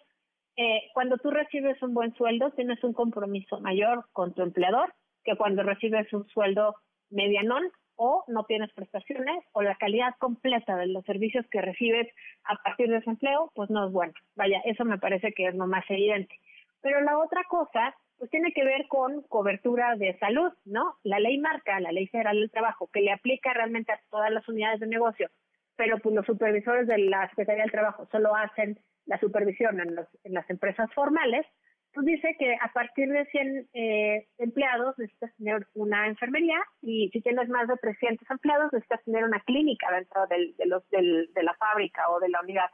eh, cuando tú recibes un buen sueldo, tienes un compromiso mayor con tu empleador que cuando recibes un sueldo medianón o no tienes prestaciones o la calidad completa de los servicios que recibes a partir de ese empleo, pues no es bueno. Vaya, eso me parece que es lo más evidente. Pero la otra cosa, pues tiene que ver con cobertura de salud, ¿no? La ley marca, la ley federal del trabajo, que le aplica realmente a todas las unidades de negocio, pero pues los supervisores de la Secretaría del Trabajo solo hacen la supervisión en, las empresas formales, pues dice que a partir de 100 eh, empleados necesitas tener una enfermería y si tienes más de 300 empleados necesitas tener una clínica dentro de, los, de la fábrica o de la unidad.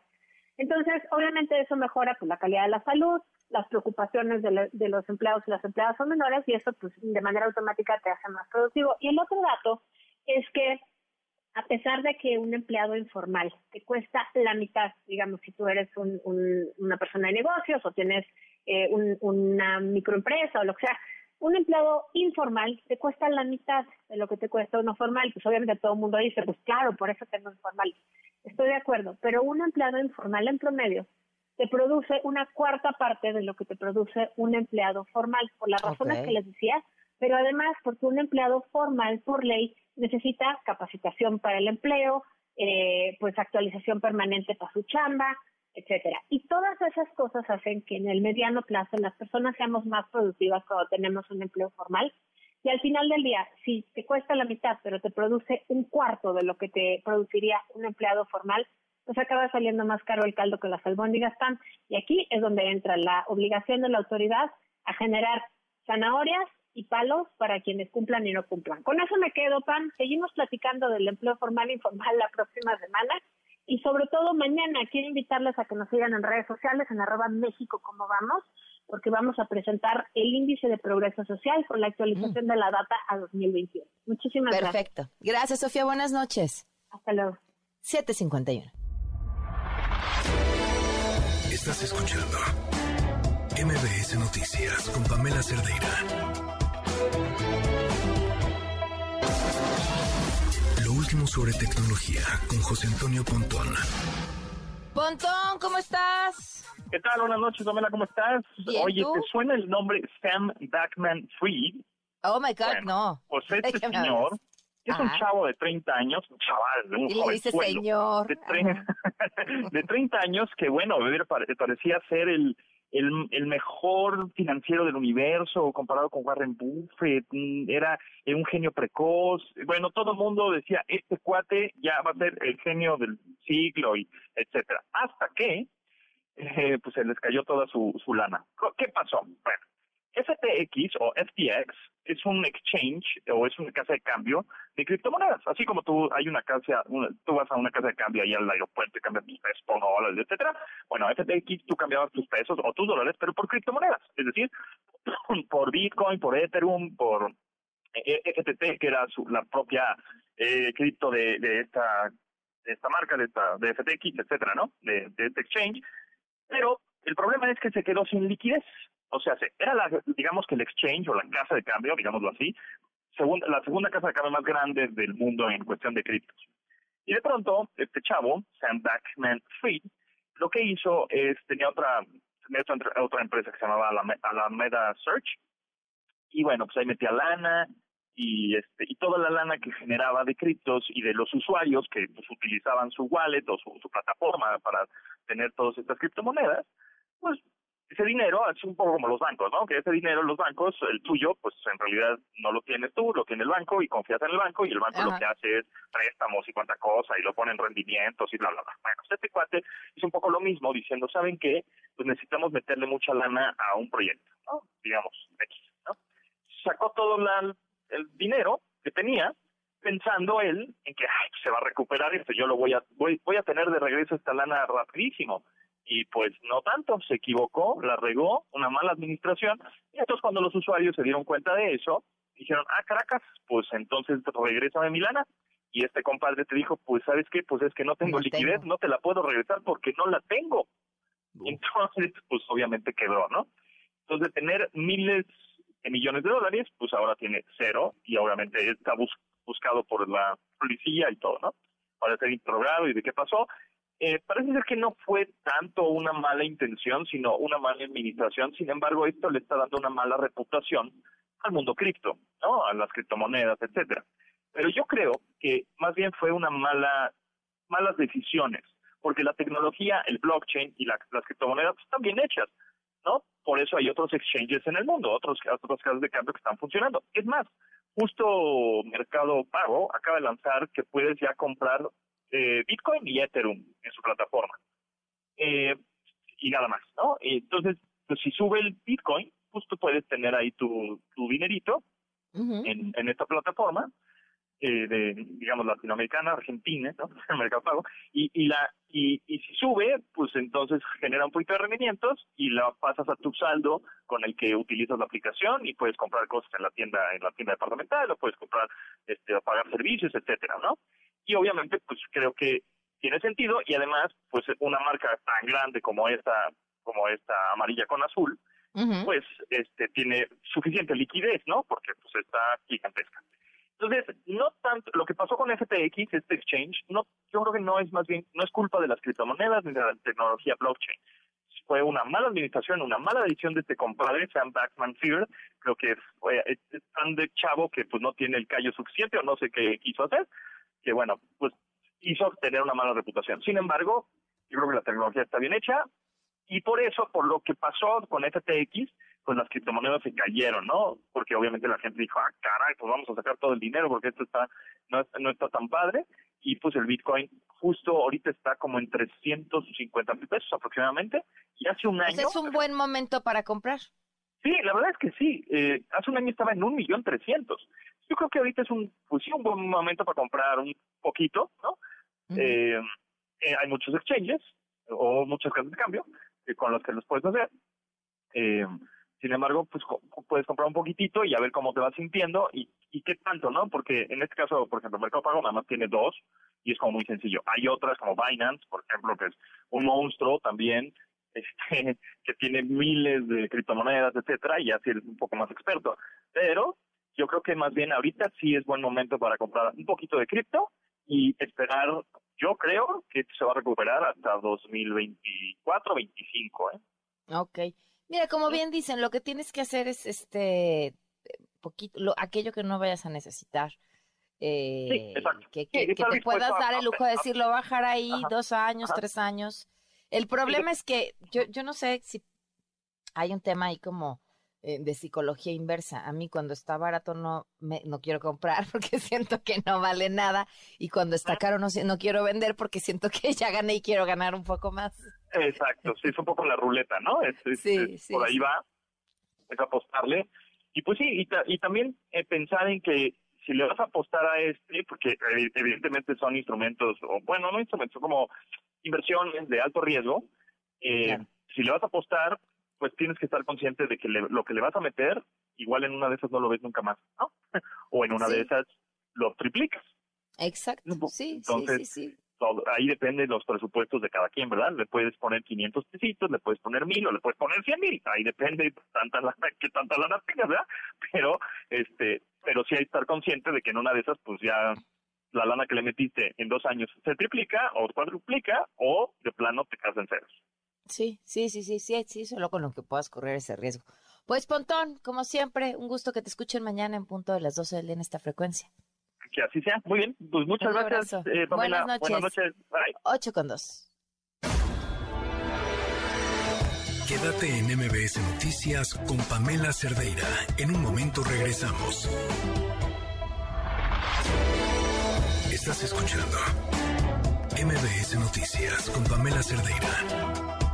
Entonces, obviamente eso mejora pues, la calidad de la salud, las preocupaciones de, de, los empleados y las empleadas son menores y eso pues de manera automática te hace más productivo. Y el otro dato es que a pesar de que un empleado informal te cuesta la mitad, digamos, si tú eres una persona de negocios o tienes eh, una microempresa o lo que sea, un empleado informal te cuesta la mitad de lo que te cuesta uno formal. Pues obviamente todo el mundo dice, pues claro, por eso tengo informal. Estoy de acuerdo, pero un empleado informal en promedio te produce una cuarta parte de lo que te produce un empleado formal, por las razones que les decía, pero además porque un empleado formal por ley necesita capacitación para el empleo, eh, pues actualización permanente para su chamba, etcétera. Y todas esas cosas hacen que en el mediano plazo las personas seamos más productivas cuando tenemos un empleo formal. Y al final del día, si te cuesta la mitad, pero te produce un cuarto de lo que te produciría un empleado formal, pues acaba saliendo más caro el caldo que las albóndigas están. Y aquí es donde entra la obligación de la autoridad a generar zanahorias y palos para quienes cumplan y no cumplan. Con eso me quedo, Pan. Seguimos platicando del empleo formal e informal la próxima semana. Y sobre todo mañana quiero invitarles a que nos sigan en redes sociales, en arroba México como vamos, porque vamos a presentar el índice de progreso social con la actualización mm. de la data a 2021. Muchísimas gracias. Perfecto. Gracias, Sofía. Buenas noches. Hasta luego. 751. Estás escuchando MBS Noticias con Pamela Cerdeira. Último sobre tecnología con José Antonio Pontón. Pontón, ¿cómo estás? ¿Qué tal? Buenas noches, Pamela, ¿cómo estás? Oye, ¿te suena el nombre Sam Backman Fried? Oh my God, no. Pues este señor es un chavo de 30 años, un chaval, un y le dice señor. De, de 30 años que, bueno, parecía ser el, el, mejor financiero del universo comparado con Warren Buffett, mm, era un genio precoz, bueno, todo el mundo decía, este cuate ya va a ser el genio del siglo y etcétera, hasta que eh, pues se les cayó toda su, su lana. ¿Qué pasó? Bueno, FTX o FTX es un exchange o es una casa de cambio de criptomonedas. Así como tú hay una casa, tú vas a una casa de cambio ahí al aeropuerto y cambias tus pesos por dólares, etcétera. Bueno, FTX tú cambiabas tus pesos o tus dólares, pero por criptomonedas. Es decir, por Bitcoin, por Ethereum, por eh, FTT, que era su, la propia eh, cripto de, de esta de esta marca, de esta de FTX, etcétera, ¿no? De este exchange. Pero el problema es que se quedó sin liquidez. O sea, era la, digamos que el exchange o la casa de cambio, digámoslo así, la segunda casa de cambio más grande del mundo en cuestión de criptos. Y de pronto, este chavo, Sam Backman Fried, lo que hizo es, tenía otra, tenía otra, otra empresa que se llamaba Alameda Search, y bueno, pues ahí metía lana, y este y toda la lana que generaba de criptos y de los usuarios que pues, utilizaban su wallet o su, su plataforma para tener todas estas criptomonedas, pues ese dinero es un poco como los bancos, ¿no? Que ese dinero los bancos, el tuyo, pues en realidad no lo tienes tú, lo tiene el banco y confías en el banco y el banco lo que hace es préstamos y cuánta cosa y lo pone en rendimientos y bla, bla, bla. Bueno, pues, este cuate es un poco lo mismo diciendo, ¿saben qué? Pues necesitamos meterle mucha lana a un proyecto, ¿no? Digamos, X, ¿no? Sacó todo el dinero que tenía pensando él en que ay, se va a recuperar esto, yo lo voy a voy, voy a tener de regreso esta lana rapidísimo y pues no tanto, se equivocó, la regó, una mala administración, y entonces cuando los usuarios se dieron cuenta de eso, dijeron, ah, Caracas, pues entonces regresa de Milana, y este compadre te dijo, pues sabes qué, pues es que no tengo liquidez, no te la puedo regresar porque no la tengo. Entonces, pues obviamente quebró, ¿no? Entonces, de tener miles de millones de dólares, pues ahora tiene cero, y obviamente está buscado por la policía y todo, ¿no? Para ser interrogado y de qué pasó, eh, parece ser que no fue tanto una mala intención, sino una mala administración. Sin embargo, esto le está dando una mala reputación al mundo cripto, ¿no? A las criptomonedas, etcétera. Pero yo creo que más bien fue una mala, malas decisiones, porque la tecnología, el blockchain y las criptomonedas están bien hechas, ¿no? Por eso hay otros exchanges en el mundo, otros, otros casos de cambio que están funcionando. Es más, justo Mercado Pago acaba de lanzar que puedes ya comprar eh, Bitcoin y Ethereum en su plataforma. Eh, y nada más, ¿no? Entonces, pues si sube el Bitcoin, pues tú puedes tener ahí tu, tu dinerito en, en esta plataforma, eh, de, digamos, latinoamericana, argentina, ¿no? El mercado pago, y, y, la, y, y si sube, pues entonces genera un poquito de rendimientos y la pasas a tu saldo con el que utilizas la aplicación y puedes comprar cosas en la tienda, en la tienda departamental, o puedes comprar, este, pagar servicios, etcétera, ¿no? Y obviamente pues creo que tiene sentido y además pues una marca tan grande como esta como esta amarilla con azul pues este tiene suficiente liquidez, ¿no? Porque pues está gigantesca. Entonces, no tanto, lo que pasó con FTX, este exchange, no, yo creo que no es más bien, no es culpa de las criptomonedas ni de la tecnología blockchain. Fue una mala administración, una mala decisión de este compadre, Sam Backman Fear, creo que fue es tan de chavo que pues no tiene el callo suficiente o no sé qué quiso hacer, que bueno, pues hizo tener una mala reputación. Sin embargo, yo creo que la tecnología está bien hecha, y por eso, por lo que pasó con FTX, pues las criptomonedas se cayeron, ¿no? Porque obviamente la gente dijo, ah, caray, pues vamos a sacar todo el dinero porque esto está no, no está tan padre. Y pues el Bitcoin justo ahorita está como en 350 mil pesos aproximadamente. Y hace un año... es un buen momento para comprar. Sí, la verdad es que sí. Eh, hace un año estaba en un millón trescientos. Yo creo que ahorita es un, pues sí, un buen momento para comprar un poquito, ¿no? eh, eh, hay muchos exchanges o muchas casas de cambio con los que los puedes hacer. Eh, sin embargo, pues puedes comprar un poquitito y a ver cómo te vas sintiendo y, y qué tanto, ¿no? Porque en este caso, por ejemplo, Mercado Pago nada más tiene dos y es como muy sencillo. Hay otras como Binance, por ejemplo, que es un monstruo también, este, que tiene miles de criptomonedas, etcétera, y así eres un poco más experto. Pero yo creo que más bien ahorita sí es buen momento para comprar un poquito de cripto y esperar yo creo que se va a recuperar hasta 2024, 25, ¿eh? Ok. Mira, como bien dicen, lo que tienes que hacer es este poquito, lo, aquello que no vayas a necesitar. Eh, que, que, te puedas dar el lujo de decirlo, bajar ahí dos años, tres años. El problema es que yo, yo no sé si hay un tema ahí como eh, de psicología inversa. A mí cuando está barato no me, no quiero comprar porque siento que no vale nada y cuando está caro no, no quiero vender porque siento que ya gané y quiero ganar un poco más. Exacto, sí, es un poco la ruleta, ¿no? Es, sí, sí, por ahí va, es apostarle. Y pues sí, y, y también eh, pensar en que si le vas a apostar a este, porque evidentemente son instrumentos, o bueno, no instrumentos, son como inversiones de alto riesgo, eh, si le vas a apostar, pues tienes que estar consciente de que lo que le vas a meter, igual en una de esas no lo ves nunca más, ¿no? o en una de esas lo triplicas. Exacto, sí, Entonces, sí, sí, ahí depende de los presupuestos de cada quien, ¿verdad? Le puedes poner 500 pesitos, le puedes poner mil o le puedes poner 100 mil, ahí depende tanta la, que tanta lana tengas, ¿verdad? Pero, este, pero sí hay que estar consciente de que en una de esas, pues ya la lana que le metiste en dos años se triplica o cuadruplica o de plano te quedas en ceros. Sí, sí, sí, sí, sí, sí, solo con lo que puedas correr ese riesgo. Pues Pontón, como siempre, un gusto que te escuchen mañana en punto de las 12 del día en esta frecuencia. Que así sea. Muy bien, pues muchas gracias, eh, Buenas noches. Buenas noches. Bye. 8 con 2. Quédate en MBS Noticias con Pamela Cerdeira. En un momento regresamos. Estás escuchando MBS Noticias con Pamela Cerdeira.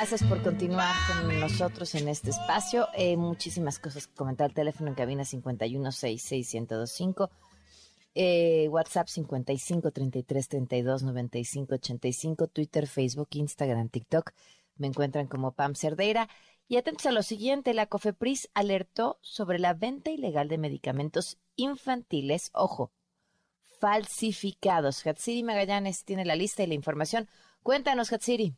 Gracias por continuar con nosotros en este espacio. Eh, muchísimas cosas que comentar. Teléfono en cabina 5166125. Eh, WhatsApp 55 33 32 95 85. Twitter, Facebook, Instagram, TikTok. Me encuentran como Pam Cerdeira. Y atentos a lo siguiente, la COFEPRIS alertó sobre la venta ilegal de medicamentos infantiles, ojo, falsificados. Hatsiri Magallanes tiene la lista y la información. Cuéntanos, Hatsiri.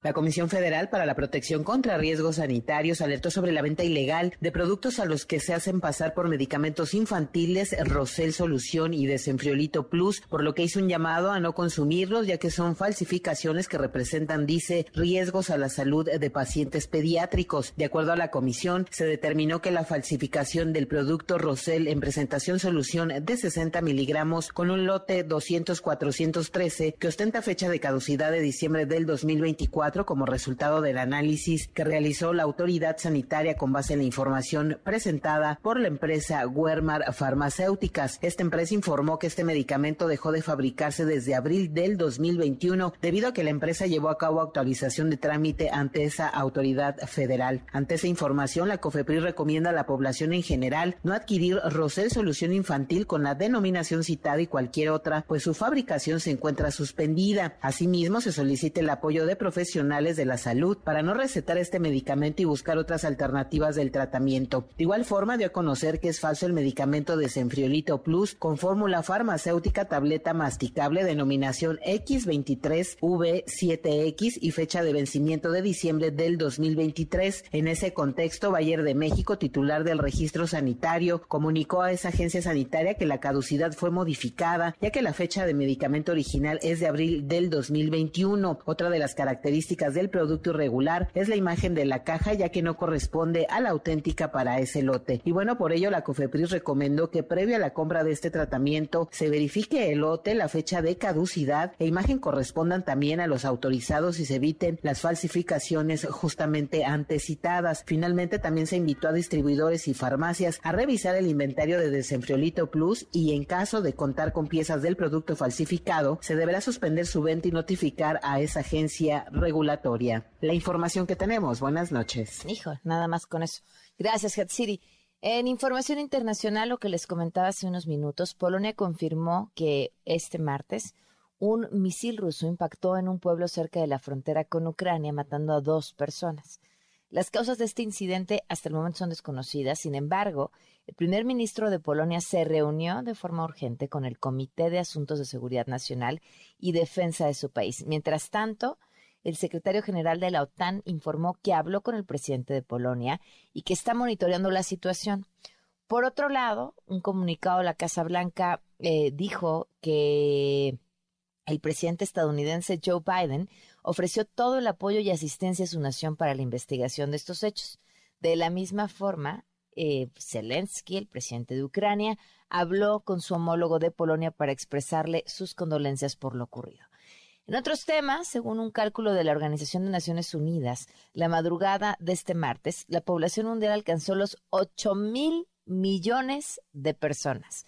La Comisión Federal para la Protección contra Riesgos Sanitarios alertó sobre la venta ilegal de productos a los que se hacen pasar por medicamentos infantiles, Rosel Solución y Desenfriolito Plus, por lo que hizo un llamado a no consumirlos, ya que son falsificaciones que representan, dice, riesgos a la salud de pacientes pediátricos. De acuerdo a la comisión, se determinó que la falsificación del producto Rosel en presentación solución de 60 miligramos con un lote 200-413 que ostenta fecha de caducidad de diciembre del 2024 como resultado del análisis que realizó la autoridad sanitaria con base en la información presentada por la empresa Wermar Farmacéuticas. Esta empresa informó que este medicamento dejó de fabricarse desde abril del 2021 debido a que la empresa llevó a cabo actualización de trámite ante esa autoridad federal. Ante esa información, la COFEPRIS recomienda a la población en general no adquirir Rosel Solución Infantil con la denominación citada y cualquier otra, pues su fabricación se encuentra suspendida. Asimismo, se solicita el apoyo de profesionales profesionales de la salud para no recetar este medicamento y buscar otras alternativas del tratamiento. De igual forma, dio a conocer que es falso el medicamento de Senfriolito Plus con fórmula farmacéutica tableta masticable denominación X23V7X y fecha de vencimiento de diciembre del 2023. En ese contexto, Bayer de México, titular del registro sanitario, comunicó a esa agencia sanitaria que la caducidad fue modificada, ya que la fecha de medicamento original es de abril del 2021. Otra de las características del producto irregular es la imagen de la caja, ya que no corresponde a la auténtica para ese lote. Y bueno, por ello la COFEPRIS recomendó que previo a la compra de este tratamiento se verifique el lote, la fecha de caducidad e imagen correspondan también a los autorizados y se eviten las falsificaciones justamente antes citadas. Finalmente también se invitó a distribuidores y farmacias a revisar el inventario de Desenfriolito Plus y en caso de contar con piezas del producto falsificado, se deberá suspender su venta y notificar a esa agencia La información que tenemos. Buenas noches. Hijo, nada más con eso. Gracias, Hatsiri. En información internacional, lo que les comentaba hace unos minutos, Polonia confirmó que este martes un misil ruso impactó en un pueblo cerca de la frontera con Ucrania, matando a dos personas. Las causas de este incidente hasta el momento son desconocidas. Sin embargo, el primer ministro de Polonia se reunió de forma urgente con el Comité de Asuntos de Seguridad Nacional y Defensa de su país. Mientras tanto, el secretario general de la OTAN informó que habló con el presidente de Polonia y que está monitoreando la situación. Por otro lado, un comunicado de la Casa Blanca eh, dijo que el presidente estadounidense Joe Biden ofreció todo el apoyo y asistencia a su nación para la investigación de estos hechos. De la misma forma, eh, Zelensky, el presidente de Ucrania, habló con su homólogo de Polonia para expresarle sus condolencias por lo ocurrido. En otros temas, según un cálculo de la Organización de Naciones Unidas, la madrugada de este martes, la población mundial alcanzó los 8 mil millones de personas,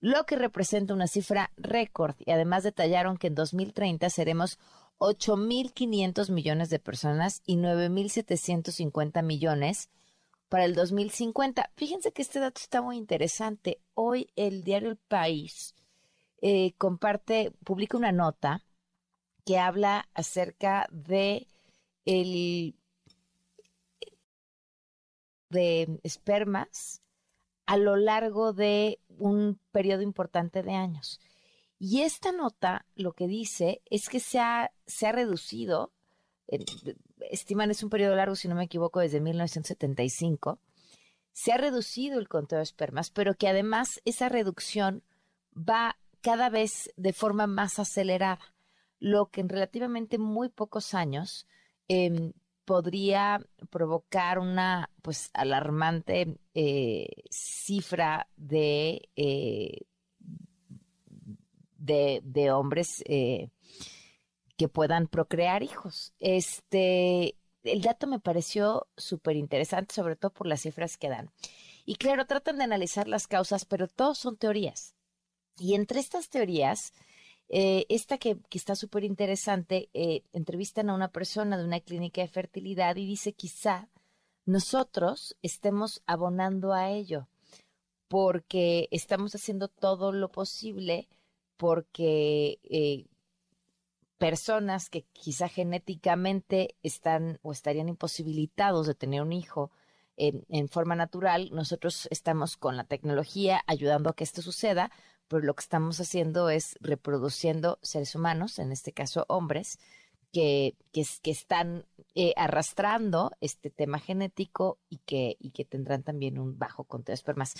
lo que representa una cifra récord. Y además detallaron que en 2030 seremos 8.500 millones de personas y 9.750 millones para el 2050. Fíjense que este dato está muy interesante. Hoy el diario El País eh, comparte, publica una nota que habla acerca de el de espermas a lo largo de un periodo importante de años. Y esta nota lo que dice es que se ha, se ha reducido, estiman es un periodo largo, si no me equivoco, desde 1975, se ha reducido el conteo de espermas, pero que además esa reducción va cada vez de forma más acelerada lo que en relativamente muy pocos años em, podría provocar una pues alarmante eh, cifra de, eh, de, hombres eh, que puedan procrear hijos. Este, el dato me pareció súper interesante, sobre todo por las cifras que dan. Y claro, tratan de analizar las causas, pero todos son teorías. Y entre estas teorías, eh, esta que, está súper interesante, eh, entrevistan a una persona de una clínica de fertilidad y dice quizá nosotros estemos abonando a ello porque estamos haciendo todo lo posible porque eh, personas que quizá genéticamente están o estarían imposibilitados de tener un hijo en forma natural, nosotros estamos con la tecnología ayudando a que esto suceda, pero lo que estamos haciendo es reproduciendo seres humanos, en este caso hombres, que, que, están eh, arrastrando este tema genético y que, y que tendrán también un bajo conteo de espermas.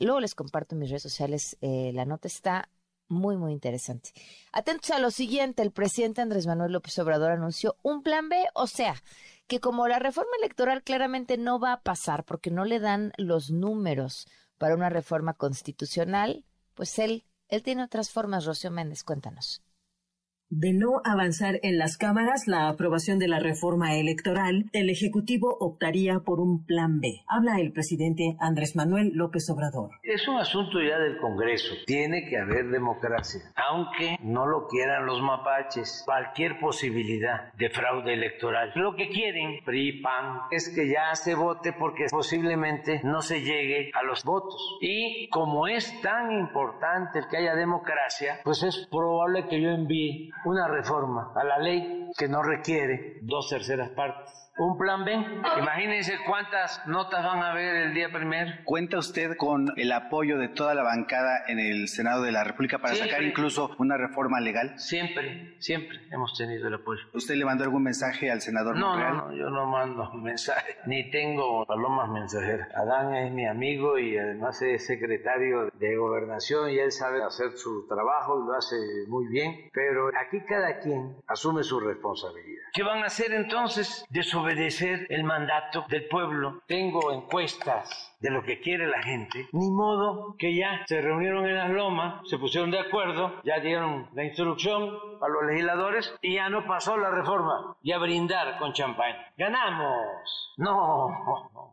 Luego les comparto en mis redes sociales, eh, la nota está muy, muy interesante. Atentos a lo siguiente, el presidente Andrés Manuel López Obrador anunció un plan B, o sea, que como la reforma electoral claramente no va a pasar porque no le dan los números para una reforma constitucional, pues él, él tiene otras formas, Rocío Méndez, cuéntanos. De no avanzar en las cámaras la aprobación de la reforma electoral, el Ejecutivo optaría por un plan B. Habla el presidente Andrés Manuel López Obrador. Es un asunto ya del Congreso. Tiene que haber democracia. Aunque no lo quieran los mapaches, cualquier posibilidad de fraude electoral. Lo que quieren, PRI, PAN, es que ya se vote porque posiblemente no se llegue a los votos. Y como es tan importante el que haya democracia, pues es probable que yo envíe una reforma a la ley que no requiere dos terceras partes un plan B. Imagínense cuántas notas van a haber el día primero. ¿Cuenta usted con el apoyo de toda la bancada en el Senado de la República para sacar incluso una reforma legal? Siempre, siempre hemos tenido el apoyo. ¿Usted le mandó algún mensaje al senador no, No, no, yo no mando mensajes, ni tengo palomas mensajeras. Adán es mi amigo y además es secretario de gobernación y él sabe hacer su trabajo y lo hace muy bien, pero aquí cada quien asume su responsabilidad. ¿Qué van a hacer entonces? Desobedecer el mandato del pueblo. Tengo encuestas de lo que quiere la gente. Ni modo que ya se reunieron en las lomas, se pusieron de acuerdo, ya dieron la instrucción a los legisladores y ya no pasó la reforma. Y a brindar con champán. ¡Ganamos! No,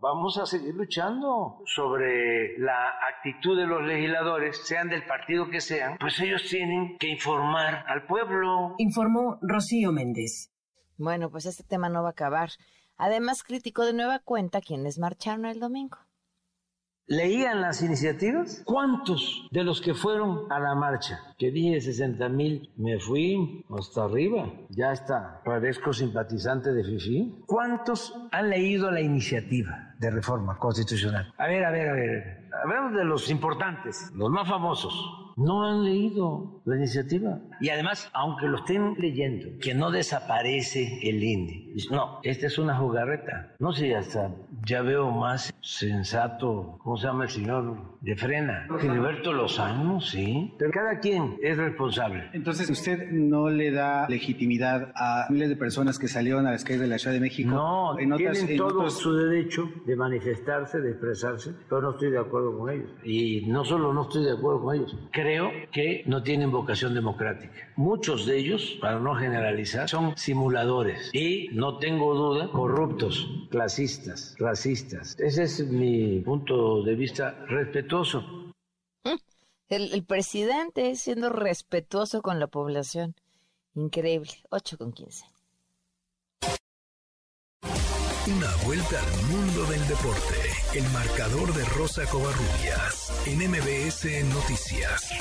vamos a seguir luchando sobre la actitud de los legisladores, sean del partido que sean, pues ellos tienen que informar al pueblo. Informó Rocío Méndez. Bueno, pues este tema no va a acabar. Además, criticó de nueva cuenta quienes marcharon el domingo. ¿Leían las iniciativas? ¿Cuántos de los que fueron a la marcha? Que dije 60 mil, me fui hasta arriba. Ya está, parezco simpatizante de FIFI. ¿Cuántos han leído la iniciativa de reforma constitucional? A ver, a ver, a ver. Hablamos de los importantes, los más famosos no han leído la iniciativa. Y además, aunque lo estén leyendo, que no desaparece el INE. No, esta es una jugarreta. No sé, hasta ya veo más sensato, ¿cómo se llama el señor de frena? Gilberto Lozano, sí. Pero cada quien es responsable. Entonces, ¿usted no le da legitimidad a miles de personas que salieron a las calles de la Ciudad de México? No, en tienen todo su derecho de manifestarse, de expresarse, pero no estoy de acuerdo con ellos. Y no solo no estoy de acuerdo con ellos, creo que no tienen vocación democrática. Muchos de ellos, para no generalizar, son simuladores y, no tengo duda, corruptos, clasistas, racistas. Ese es mi punto de vista respetuoso. El, el presidente siendo respetuoso con la población. Increíble. 8 con 15. Una vuelta al mundo del deporte. El marcador de Rosa Covarrubias en MBS Noticias.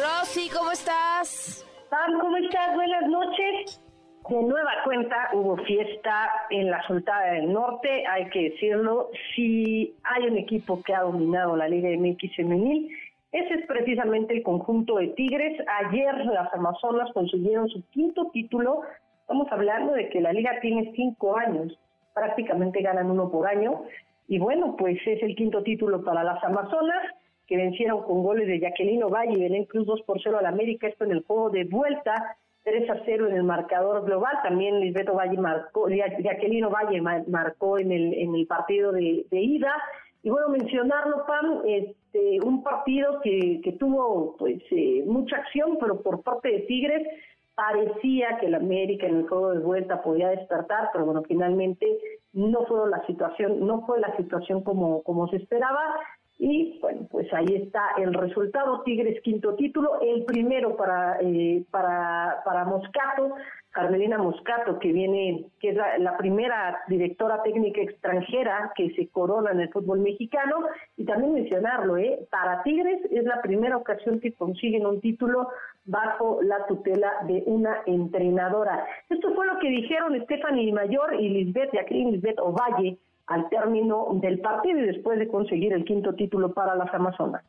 Rosy, ¿cómo estás? Pam, ¿cómo estás? Buenas noches. De nueva cuenta hubo fiesta en la Sultana del Norte, hay que decirlo. Si hay un equipo que ha dominado la Liga MX femenil, ese es precisamente el conjunto de Tigres. Ayer las Amazonas consiguieron su quinto título. Estamos hablando de que la liga tiene cinco años, prácticamente ganan uno por año. Y bueno, pues es el quinto título para las Amazonas que vencieron con goles de Jacqueline Valle y Belén Cruz 2 por 0 al América, esto en el juego de vuelta, 3 a 0 en el marcador global, también Lisbeto Valle marcó, Jacqueline Valle marcó en el, en el partido de, ida, y bueno, mencionarlo, Pam, este, un partido que, que tuvo pues eh, mucha acción, pero por parte de Tigres parecía que el América en el juego de vuelta podía despertar, pero bueno, finalmente no fue la situación, no fue la situación como, como se esperaba. Y bueno, pues ahí está el resultado. Tigres quinto título, el primero para, eh, para, para Moscato, Carmelina Moscato, que viene, que es la, primera directora técnica extranjera que se corona en el fútbol mexicano. Y también mencionarlo, ¿eh? para Tigres es la primera ocasión que consiguen un título bajo la tutela de una entrenadora. Esto fue lo que dijeron Stephanie Mayor y Lisbeth, Jacqueline Lisbeth Ovalle, al término del partido y después de conseguir el quinto título para las Amazonas.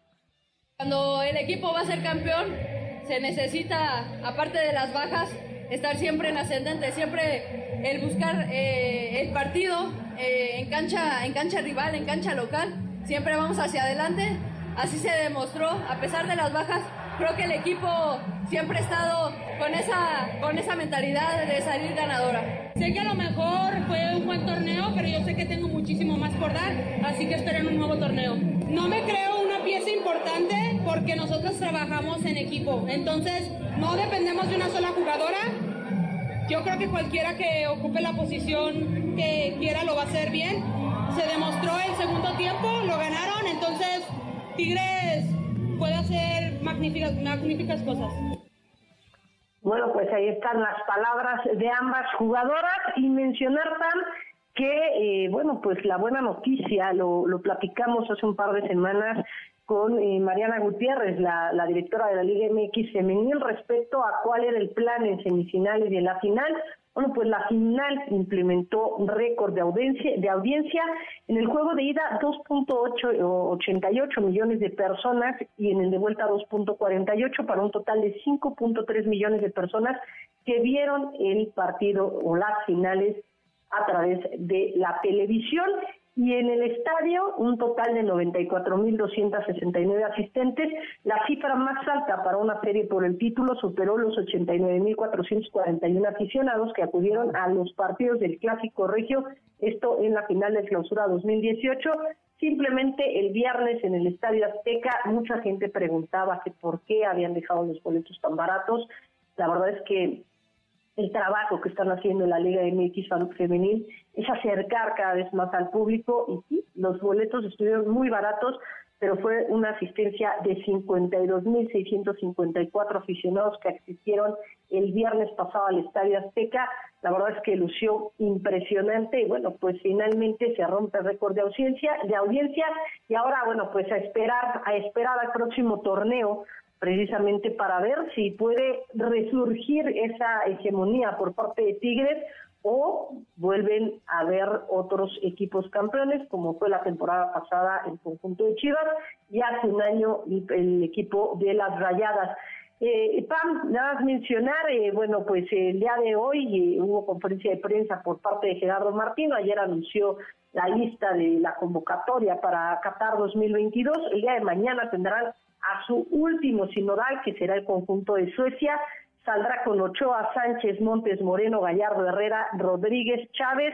Cuando el equipo va a ser campeón, se necesita, aparte de las bajas, estar siempre en ascendente, siempre el buscar eh, el partido eh, en, cancha, en cancha rival, en cancha local, siempre vamos hacia adelante. Así se demostró, a pesar de las bajas, creo que el equipo siempre ha estado con esa, con esa mentalidad de salir ganadora. Sé que a lo mejor fue un buen torneo, pero yo sé que tengo muchísimo más por dar, así que esperen un nuevo torneo. No me creo una pieza importante porque nosotros trabajamos en equipo, entonces no dependemos de una sola jugadora. Yo creo que cualquiera que ocupe la posición que quiera lo va a hacer bien. Se demostró el segundo tiempo, lo ganaron, entonces Tigres puede hacer magníficas, magníficas cosas. Bueno, pues ahí están las palabras de ambas jugadoras y mencionar tan que, eh, bueno, pues la buena noticia, lo, lo platicamos hace un par de semanas, con eh, Mariana Gutiérrez, la, la, directora de la Liga MX Femenil, respecto a cuál era el plan en semifinales y en la final. Bueno, pues la final implementó un récord de audiencia, de audiencia. En el juego de ida, 2.88 millones de personas y en el de vuelta 2.48 para un total de 5.3 millones de personas que vieron el partido o las finales a través de la televisión y en el estadio un total de 94.269 asistentes. La cifra más alta para una serie por el título superó los 89.441 aficionados que acudieron a los partidos del Clásico Regio, esto en la final de clausura 2018. Simplemente el viernes en el Estadio Azteca mucha gente preguntaba que por qué habían dejado los boletos tan baratos. La verdad es que el trabajo que están haciendo en la Liga MX Femenil es acercar cada vez más al público y los boletos estuvieron muy baratos, pero fue una asistencia de 52.654 aficionados que asistieron el viernes pasado al Estadio Azteca. La verdad es que lució impresionante y bueno, pues finalmente se rompe el récord de audiencia, de audiencia y ahora bueno, pues a esperar, a esperar al próximo torneo precisamente para ver si puede resurgir esa hegemonía por parte de Tigres o vuelven a ver otros equipos campeones, como fue la temporada pasada el conjunto de Chivas y hace un año el equipo de las Rayadas. Eh, Pam, nada más mencionar, eh, bueno, pues el día de hoy eh, hubo conferencia de prensa por parte de Gerardo Martino, ayer anunció la lista de la convocatoria para Qatar 2022, el día de mañana tendrán a su último sinodal, que será el conjunto de Suecia. Saldrá con Ochoa, Sánchez, Montes, Moreno, Gallardo, Herrera, Rodríguez, Chávez,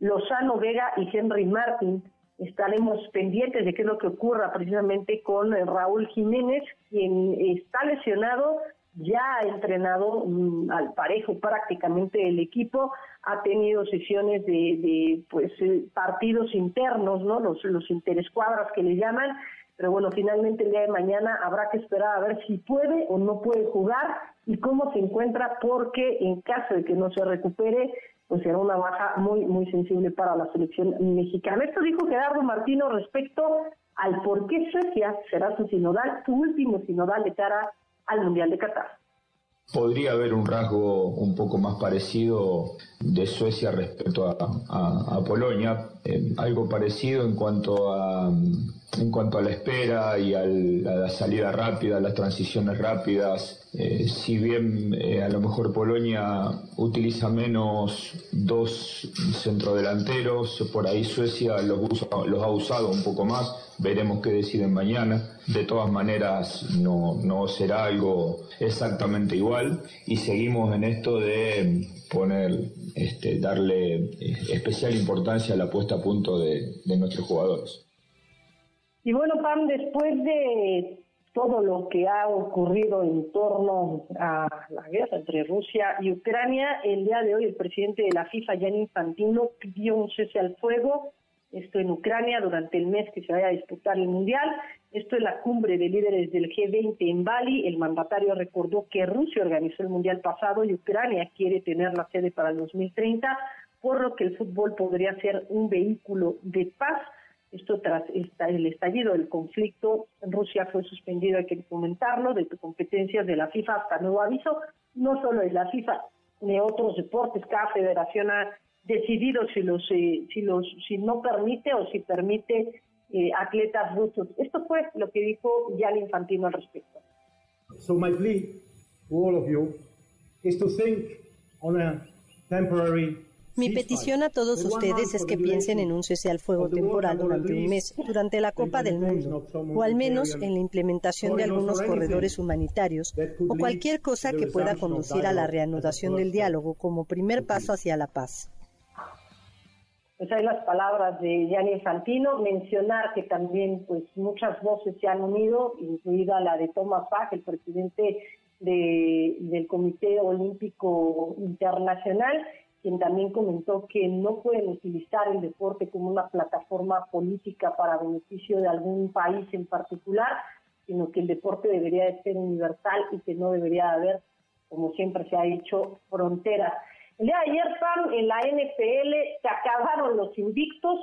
Lozano, Vega y Henry Martín. Estaremos pendientes de qué es lo que ocurra precisamente con Raúl Jiménez, quien está lesionado, ya ha entrenado mm, al parejo prácticamente el equipo, ha tenido sesiones de, de pues eh, partidos internos, ¿no? Los, los interescuadras que le llaman, pero bueno, finalmente el día de mañana habrá que esperar a ver si puede o no puede jugar y cómo se encuentra, porque en caso de que no se recupere, pues será una baja muy, muy sensible para la selección mexicana. Esto dijo Gerardo Martino respecto al por qué Suecia será su sinodal, su último sinodal de cara al Mundial de Qatar. Podría haber un rasgo un poco más parecido de Suecia respecto a, Polonia, eh, algo parecido en cuanto a en cuanto a la espera y a la salida rápida, las transiciones rápidas. Eh, si bien eh, a lo mejor Polonia utiliza menos dos centrodelanteros, por ahí Suecia los, los ha usado un poco más, veremos qué deciden mañana. De todas maneras no, no será algo exactamente igual y seguimos en esto de poner, este, darle eh, especial importancia a la puesta a punto de nuestros jugadores. Y bueno, Pam, después de todo lo que ha ocurrido en torno a la guerra entre Rusia y Ucrania, el día de hoy el presidente de la FIFA, Gianni Infantino, pidió un cese al fuego, esto en Ucrania, durante el mes que se vaya a disputar el Mundial. Esto es la cumbre de líderes del G20 en Bali. El mandatario recordó que Rusia organizó el Mundial pasado y Ucrania quiere tener la sede para el 2030, por lo que el fútbol podría ser un vehículo de paz esto tras el estallido del conflicto, Rusia fue suspendido, hay que comentarlo, de competencias de la FIFA hasta nuevo aviso, no solo de la FIFA, ni otros deportes, cada federación ha decidido si los eh, si los si no permite o si permite eh, atletas rusos. Esto fue lo que dijo Gianni Infantino al respecto. So my plea to all of you is to think on a temporary mi petición a todos ustedes es que piensen en un cese al fuego temporal durante un mes, durante la Copa del Mundo, o al menos en la implementación de algunos corredores humanitarios o cualquier cosa que pueda conducir a la reanudación del diálogo como primer paso hacia la paz. Pues hay las palabras de Gianni Santino, mencionar que también pues muchas voces se han unido, incluida la de Thomas Bach, el presidente del Comité Olímpico Internacional, quien también comentó que no pueden utilizar el deporte como una plataforma política para beneficio de algún país en particular, sino que el deporte debería de ser universal y que no debería haber, como siempre se ha dicho, fronteras. El día de ayer, Pam, en la NFL se acabaron los invictos,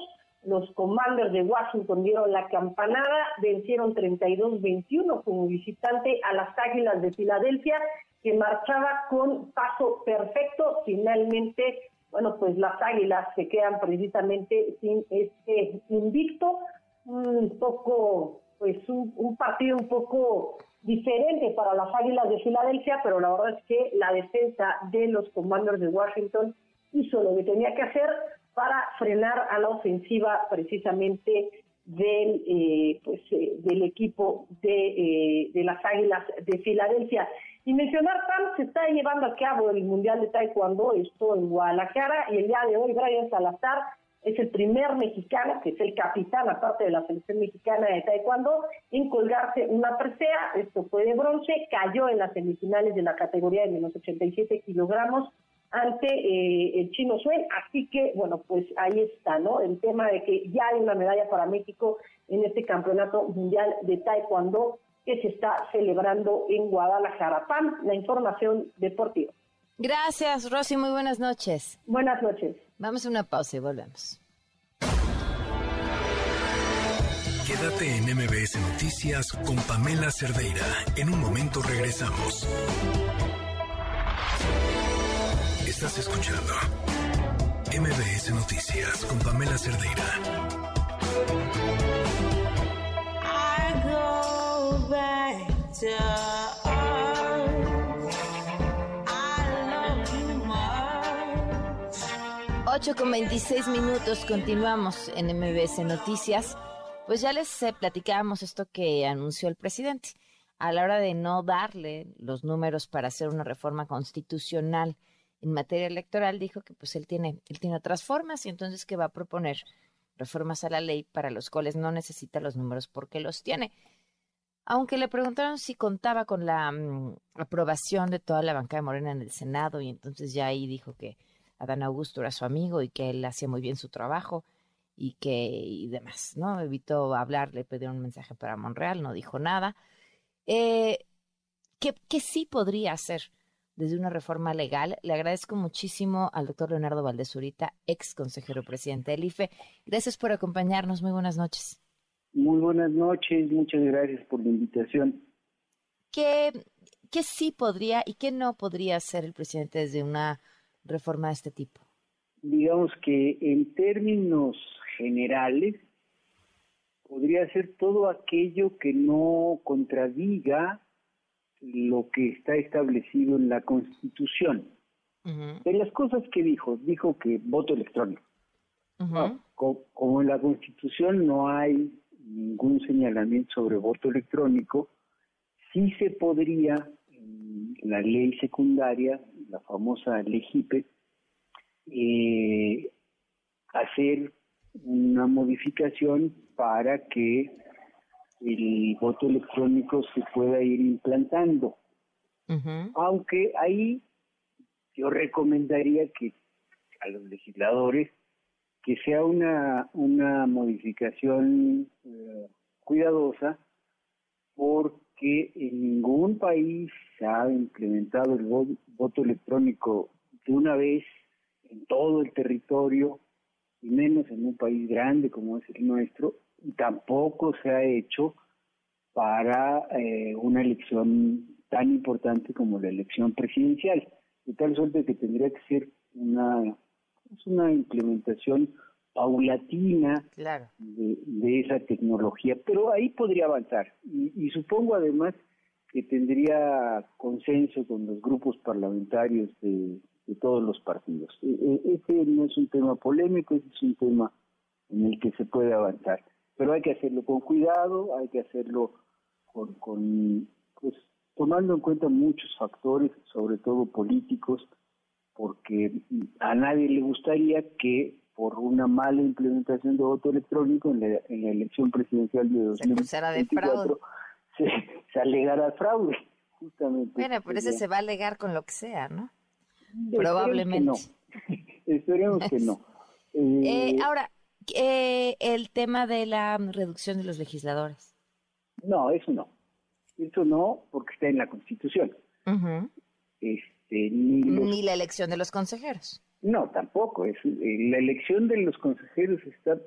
los Commanders de Washington dieron la campanada, vencieron 32-21 como visitante a las Águilas de Filadelfia, que marchaba con paso perfecto. Finalmente, bueno, pues las Águilas se quedan precisamente sin este invicto, un poco, pues un, partido un poco diferente para las Águilas de Filadelfia, pero la verdad es que la defensa de los Commanders de Washington hizo lo que tenía que hacer para frenar a la ofensiva precisamente del eh, pues eh, del equipo de, eh, de las Águilas de Filadelfia. Y mencionar tan se está llevando a cabo el Mundial de Taekwondo, esto en Guadalajara, y el día de hoy Brian Salazar es el primer mexicano, que es el capitán, aparte de la selección mexicana de Taekwondo, en colgarse una presea, esto fue de bronce, cayó en las semifinales de la categoría de menos 87 kilogramos, ante eh, el chino Suen. Así que, bueno, pues ahí está, ¿no? El tema de que ya hay una medalla para México en este campeonato mundial de Taekwondo que se está celebrando en Guadalajara. Pam, la información deportiva. Gracias, Rosy. Muy buenas noches. Buenas noches. Vamos a una pausa y volvemos. Quédate en MBS Noticias con Pamela Cerdeira. En un momento regresamos. Estás escuchando MBS Noticias con Pamela Cerdeira. I go back to 8 con 26 minutos, continuamos en MBS Noticias. Pues ya les eh, platicábamos esto que anunció el presidente. A la hora de no darle los números para hacer una reforma constitucional en materia electoral dijo que pues él tiene, él tiene otras formas y entonces que va a proponer reformas a la ley para los cuales no necesita los números porque los tiene. Aunque le preguntaron si contaba con la mm, aprobación de toda la bancada de Morena en el Senado y entonces ya ahí dijo que Adán Augusto era su amigo y que él hacía muy bien su trabajo y que y demás, ¿no? Evitó hablar, le pidió un mensaje para Monreal, no dijo nada. Eh, ¿qué, ¿Qué sí podría hacer? Desde una reforma legal. Le agradezco muchísimo al doctor Leonardo Valdezurita, ex consejero presidente del IFE. Gracias por acompañarnos. Muy buenas noches. Muy buenas noches. Muchas gracias por la invitación. ¿Qué, qué sí podría y qué no podría hacer el presidente desde una reforma de este tipo? Digamos que en términos generales, podría ser todo aquello que no contradiga lo que está establecido en la Constitución. De las cosas que dijo, dijo que voto electrónico. como, en la Constitución no hay ningún señalamiento sobre voto electrónico, sí se podría, en la ley secundaria, la famosa ley eh, hacer una modificación para que el voto electrónico se pueda ir implantando. Aunque ahí yo recomendaría que a los legisladores que sea una, una modificación eh, cuidadosa porque en ningún país se ha implementado el voto electrónico de una vez en todo el territorio y menos en un país grande como es el nuestro tampoco se ha hecho para eh, una elección tan importante como la elección presidencial, de tal suerte que tendría que ser una, una implementación paulatina de, esa tecnología, pero ahí podría avanzar. Y, supongo además que tendría consenso con los grupos parlamentarios de, de todos los partidos. E, e, ese no es un tema polémico, ese es un tema en el que se puede avanzar pero hay que hacerlo con cuidado, hay que hacerlo con, pues, tomando en cuenta muchos factores, sobre todo políticos, porque a nadie le gustaría que por una mala implementación de voto electrónico en la, elección presidencial de 2024 se, se, alegara fraude, justamente. Bueno, pero ese se va a alegar con lo que sea, ¿no? Probablemente. Esperemos que no. Eh, eh, ahora, eh, el tema de la reducción de los legisladores. No, eso no. Eso no, porque está en la Constitución. este, ni, la elección de los consejeros. No, tampoco. Es, eh, la elección de los consejeros está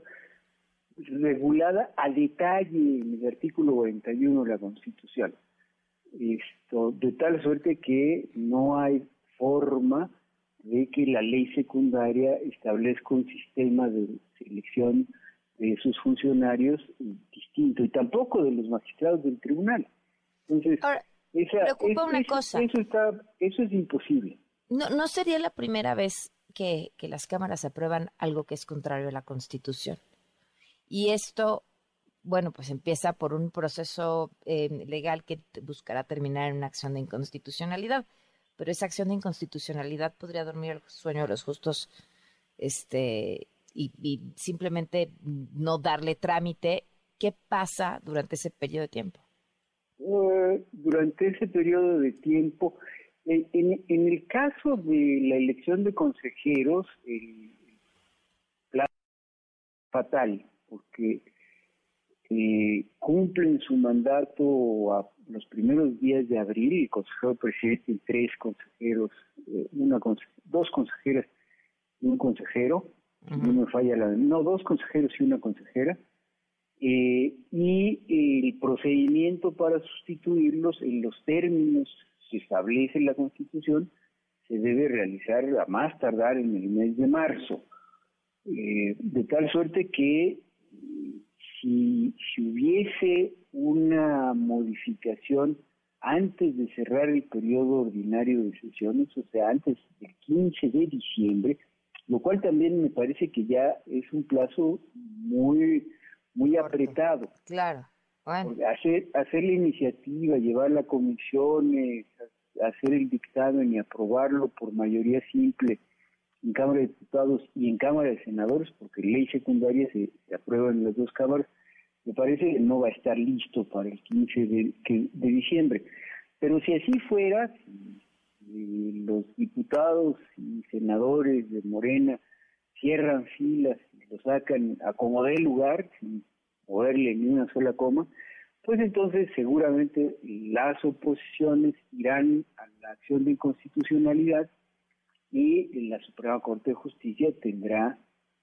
regulada a detalle en el artículo 41 de la Constitución. Esto, de tal suerte que no hay forma de que la ley secundaria establezca un sistema de selección de sus funcionarios distinto y tampoco de los magistrados del tribunal. Entonces, preocupa una cosa. Eso, está, eso es imposible. No, no sería la primera vez que, que las cámaras aprueban algo que es contrario a la Constitución. Y esto, bueno, pues empieza por un proceso eh, legal que buscará terminar en una acción de inconstitucionalidad. Pero esa acción de inconstitucionalidad podría dormir el sueño de los justos este, y, simplemente no darle trámite. ¿Qué pasa durante ese periodo de tiempo? Eh, durante ese periodo de tiempo, en, en, el caso de la elección de consejeros, el plan fatal porque eh, cumplen su mandato a los primeros días de abril, el consejero presidente y tres consejeros, eh, una dos consejeras y un consejero, no me falla la no, dos consejeros y una consejera, eh, y el procedimiento para sustituirlos en los términos que establece la Constitución se debe realizar a más tardar en el mes de marzo, de tal suerte que si, hubiese una modificación antes de cerrar el periodo ordinario de sesiones, o sea, antes del 15 de diciembre, lo cual también me parece que ya es un plazo muy muy apretado. Claro. Hacer, hacer la iniciativa, llevar la comisión, hacer el dictamen y aprobarlo por mayoría simple en Cámara de Diputados y en Cámara de Senadores, porque ley secundaria se, aprueba en las dos cámaras, me parece que no va a estar listo para el 15 de, de diciembre. Pero si así fuera, si, los diputados y senadores de Morena cierran filas y lo sacan a como dé lugar, sin moverle ni una sola coma, pues entonces seguramente las oposiciones irán a la acción de inconstitucionalidad y la Suprema Corte de Justicia tendrá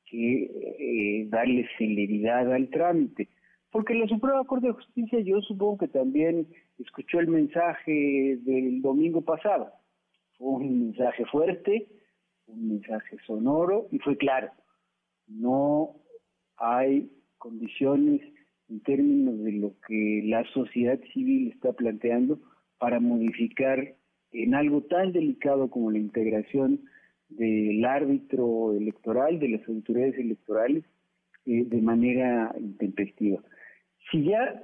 que eh, darle celeridad al trámite. Porque la Suprema Corte de Justicia yo supongo que también escuchó el mensaje del domingo pasado. Fue un mensaje fuerte, un mensaje sonoro y fue claro. No hay condiciones en términos de lo que la sociedad civil está planteando para modificar en algo tan delicado como la integración del árbitro electoral, de las autoridades electorales, eh, de manera intempestiva. Si ya,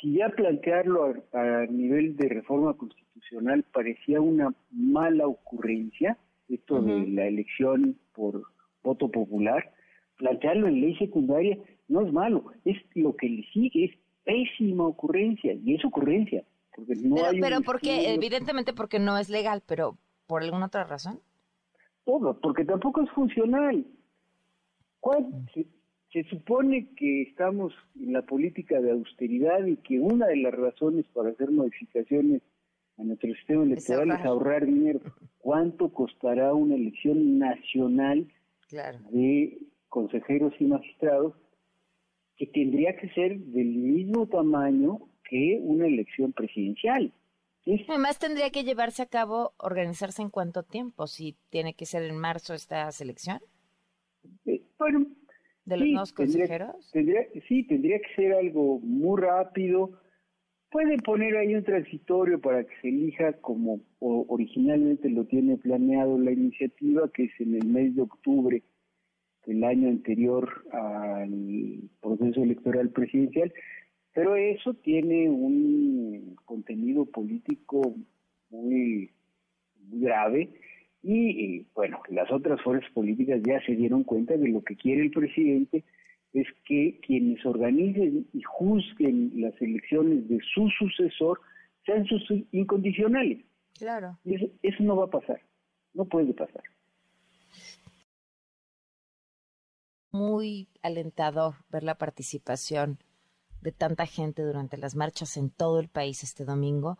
si ya plantearlo a, nivel de reforma constitucional parecía una mala ocurrencia, esto de la elección por voto popular, plantearlo en ley secundaria no es malo, es lo que le sigue, es pésima ocurrencia, y es ocurrencia pero, pero porque, evidentemente porque no es legal, pero ¿por alguna otra razón? Todo, porque tampoco es funcional. Se, se, supone que estamos en la política de austeridad y que una de las razones para hacer modificaciones a nuestro sistema electoral es ahorrar, dinero. ¿Cuánto costará una elección nacional de consejeros y magistrados que tendría que ser del mismo tamaño que una elección presidencial. Además tendría que llevarse a cabo, organizarse en cuánto tiempo, si tiene que ser en marzo esta selección. Eh, bueno, de los nuevos consejeros. Tendría, sí, tendría que ser algo muy rápido. Pueden poner ahí un transitorio para que se elija como originalmente lo tiene planeado la iniciativa, que es en el mes de octubre del año anterior al proceso electoral presidencial, pero eso tiene un contenido político muy, grave y, bueno, las otras fuerzas políticas ya se dieron cuenta de lo que quiere el presidente es que quienes organicen y juzguen las elecciones de su sucesor sean sus incondicionales. Claro. eso, eso no va a pasar, no puede pasar. Muy alentador ver la participación de tanta gente durante las marchas en todo el país este domingo.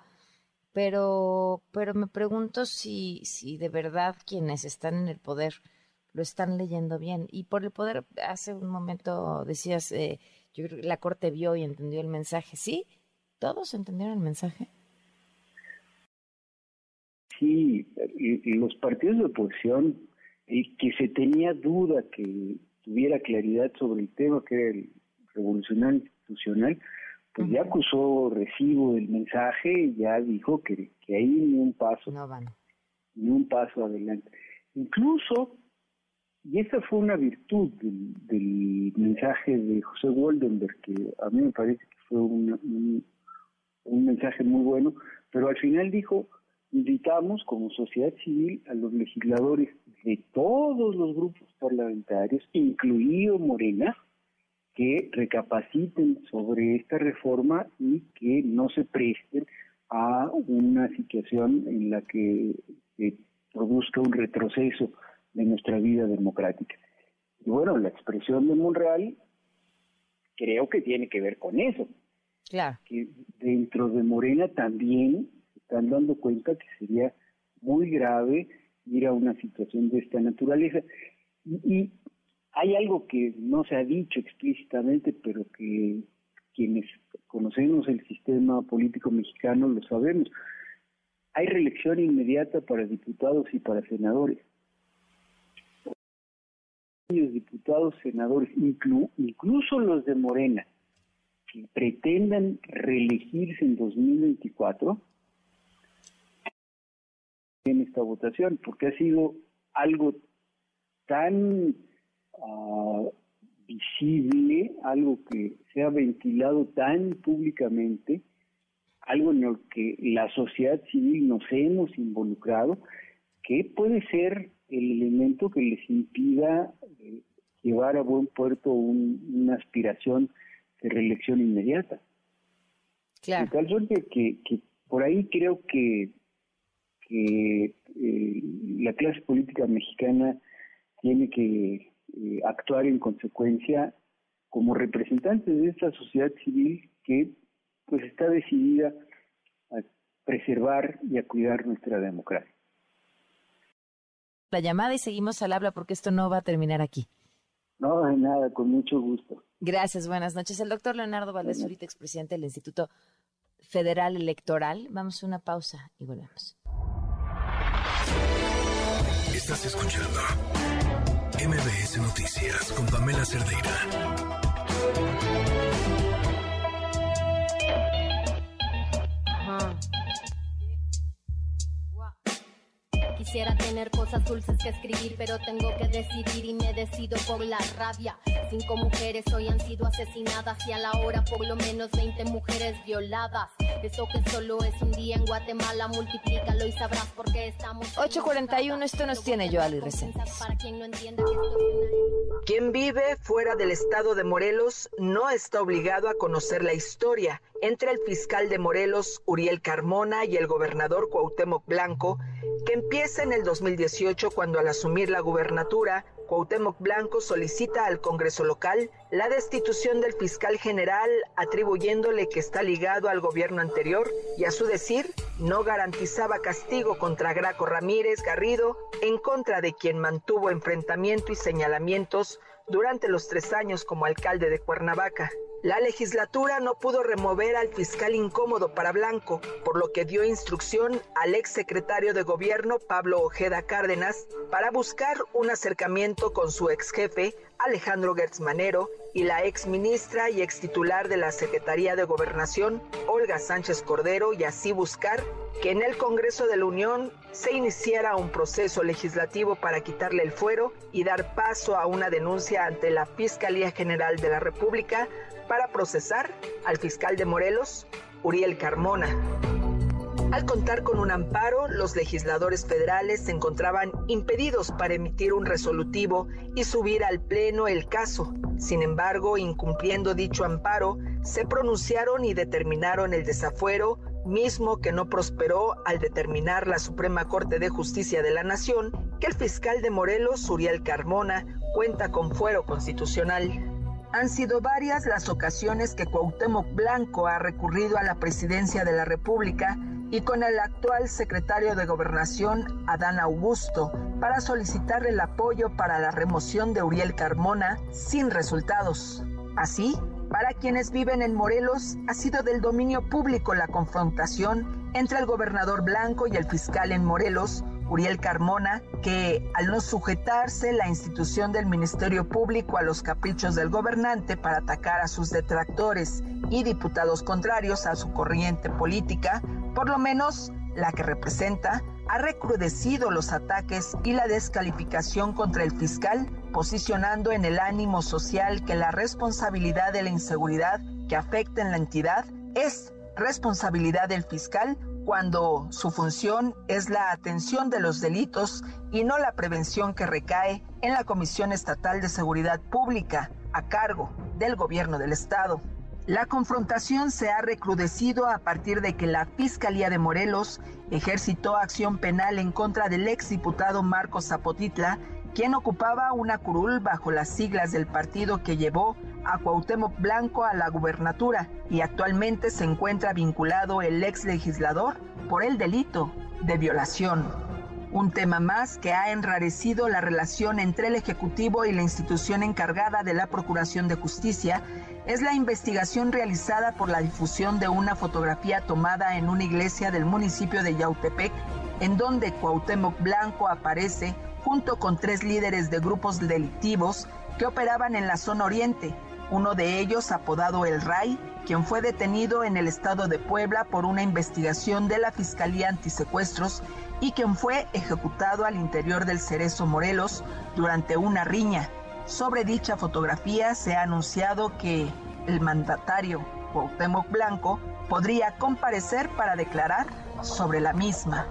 Pero, pero me pregunto si, si de verdad quienes están en el poder lo están leyendo bien. Y por el poder, hace un momento decías, eh, yo creo que la Corte vio y entendió el mensaje. ¿Sí? ¿Todos entendieron el mensaje? Sí, los partidos de oposición, el que se tenía duda que tuviera claridad sobre el tema, que era el revolucionario institucional, pues ya acusó recibo del mensaje, ya dijo que, que ahí ni un paso, no van. ni un paso adelante. Incluso, y esa fue una virtud del, mensaje de José Woldenberg, que a mí me parece que fue un, un mensaje muy bueno, pero al final dijo, invitamos como sociedad civil a los legisladores de todos los grupos parlamentarios, incluido Morena, que recapaciten sobre esta reforma y que no se presten a una situación en la que se produzca un retroceso de nuestra vida democrática. Y bueno, la expresión de Monreal creo que tiene que ver con eso. Claro. Que dentro de Morena también se están dando cuenta que sería muy grave ir a una situación de esta naturaleza. y hay algo que no se ha dicho explícitamente, pero que quienes conocemos el sistema político mexicano lo sabemos. Hay reelección inmediata para diputados y para senadores. Diputados, senadores, incluso los de Morena, que pretendan reelegirse en 2024, en esta votación, porque ha sido algo tan uh, visible, algo que se ha ventilado tan públicamente, algo en lo que la sociedad civil nos hemos involucrado, que puede ser el elemento que les impida eh, llevar a buen puerto una aspiración de reelección inmediata. Claro. De tal suerte que, que por ahí creo que, que eh, la clase política mexicana tiene que eh, actuar en consecuencia como representantes de esta sociedad civil que pues está decidida a preservar y a cuidar nuestra democracia. La llamada y seguimos al habla porque esto no va a terminar aquí. No, de nada, con mucho gusto. Gracias, buenas noches. El doctor Leonardo Valdés, ahorita expresidente del Instituto Federal Electoral. Vamos a una pausa y volvemos. Estás escuchando MBS Noticias con Pamela Cerdeira. Quisiera tener cosas dulces que escribir, pero tengo que decidir y me decido por la rabia. Cinco mujeres hoy han sido asesinadas y a la hora por lo menos 20 mujeres violadas. Eso que solo es un día en Guatemala, multiplícalo y sabrás por qué estamos. 841, esto nos tiene yo, Ali Recentes. Para quien no entienda que esto es una... Quien vive fuera del estado de Morelos no está obligado a conocer la historia entre el fiscal de Morelos, Uriel Carmona, y el gobernador Cuauhtémoc Blanco, que empieza en el 2018 cuando al asumir la gubernatura, Cuauhtémoc Blanco solicita al Congreso local la destitución del fiscal general atribuyéndole que está ligado al gobierno anterior y a su decir no garantizaba castigo contra Graco Ramírez Garrido en contra de quien mantuvo enfrentamiento y señalamientos durante los tres años como alcalde de Cuernavaca. La legislatura no pudo remover al fiscal incómodo para Blanco, por lo que dio instrucción al ex secretario de gobierno Pablo Ojeda Cárdenas para buscar un acercamiento con su ex jefe Alejandro Gertz Manero y la ex ministra y ex titular de la Secretaría de Gobernación Olga Sánchez Cordero y así buscar que en el Congreso de la Unión se iniciara un proceso legislativo para quitarle el fuero y dar paso a una denuncia ante la Fiscalía General de la República para procesar al fiscal de Morelos, Uriel Carmona. Al contar con un amparo, los legisladores federales se encontraban impedidos para emitir un resolutivo y subir al Pleno el caso. Sin embargo, incumpliendo dicho amparo, se pronunciaron y determinaron el desafuero, mismo que no prosperó al determinar la Suprema Corte de Justicia de la Nación que el fiscal de Morelos, Uriel Carmona, cuenta con fuero constitucional. Han sido varias las ocasiones que Cuauhtémoc Blanco ha recurrido a la presidencia de la República y con el actual secretario de Gobernación, Adán Augusto, para solicitar el apoyo para la remoción de Uriel Carmona sin resultados. Así, para quienes viven en Morelos, ha sido del dominio público la confrontación entre el gobernador Blanco y el fiscal en Morelos, Uriel Carmona, que al no sujetarse la institución del Ministerio Público a los caprichos del gobernante para atacar a sus detractores y diputados contrarios a su corriente política, por lo menos la que representa, ha recrudecido los ataques y la descalificación contra el fiscal, posicionando en el ánimo social que la responsabilidad de la inseguridad que afecta en la entidad es responsabilidad del fiscal cuando su función es la atención de los delitos y no la prevención que recae en la Comisión Estatal de Seguridad Pública a cargo del gobierno del Estado. La confrontación se ha recrudecido a partir de que la Fiscalía de Morelos ejercitó acción penal en contra del exdiputado Marcos Zapotitla quien ocupaba una curul bajo las siglas del partido que llevó a Cuauhtémoc Blanco a la gubernatura y actualmente se encuentra vinculado el ex legislador por el delito de violación. Un tema más que ha enrarecido la relación entre el Ejecutivo y la institución encargada de la Procuración de Justicia es la investigación realizada por la difusión de una fotografía tomada en una iglesia del municipio de Yautepec, en donde Cuauhtémoc Blanco aparece junto con tres líderes de grupos delictivos que operaban en la zona oriente, uno de ellos apodado El Ray, quien fue detenido en el estado de Puebla por una investigación de la Fiscalía Antisecuestros y quien fue ejecutado al interior del Cerezo Morelos durante una riña. Sobre dicha fotografía se ha anunciado que el mandatario Cuauhtémoc Blanco podría comparecer para declarar sobre la misma.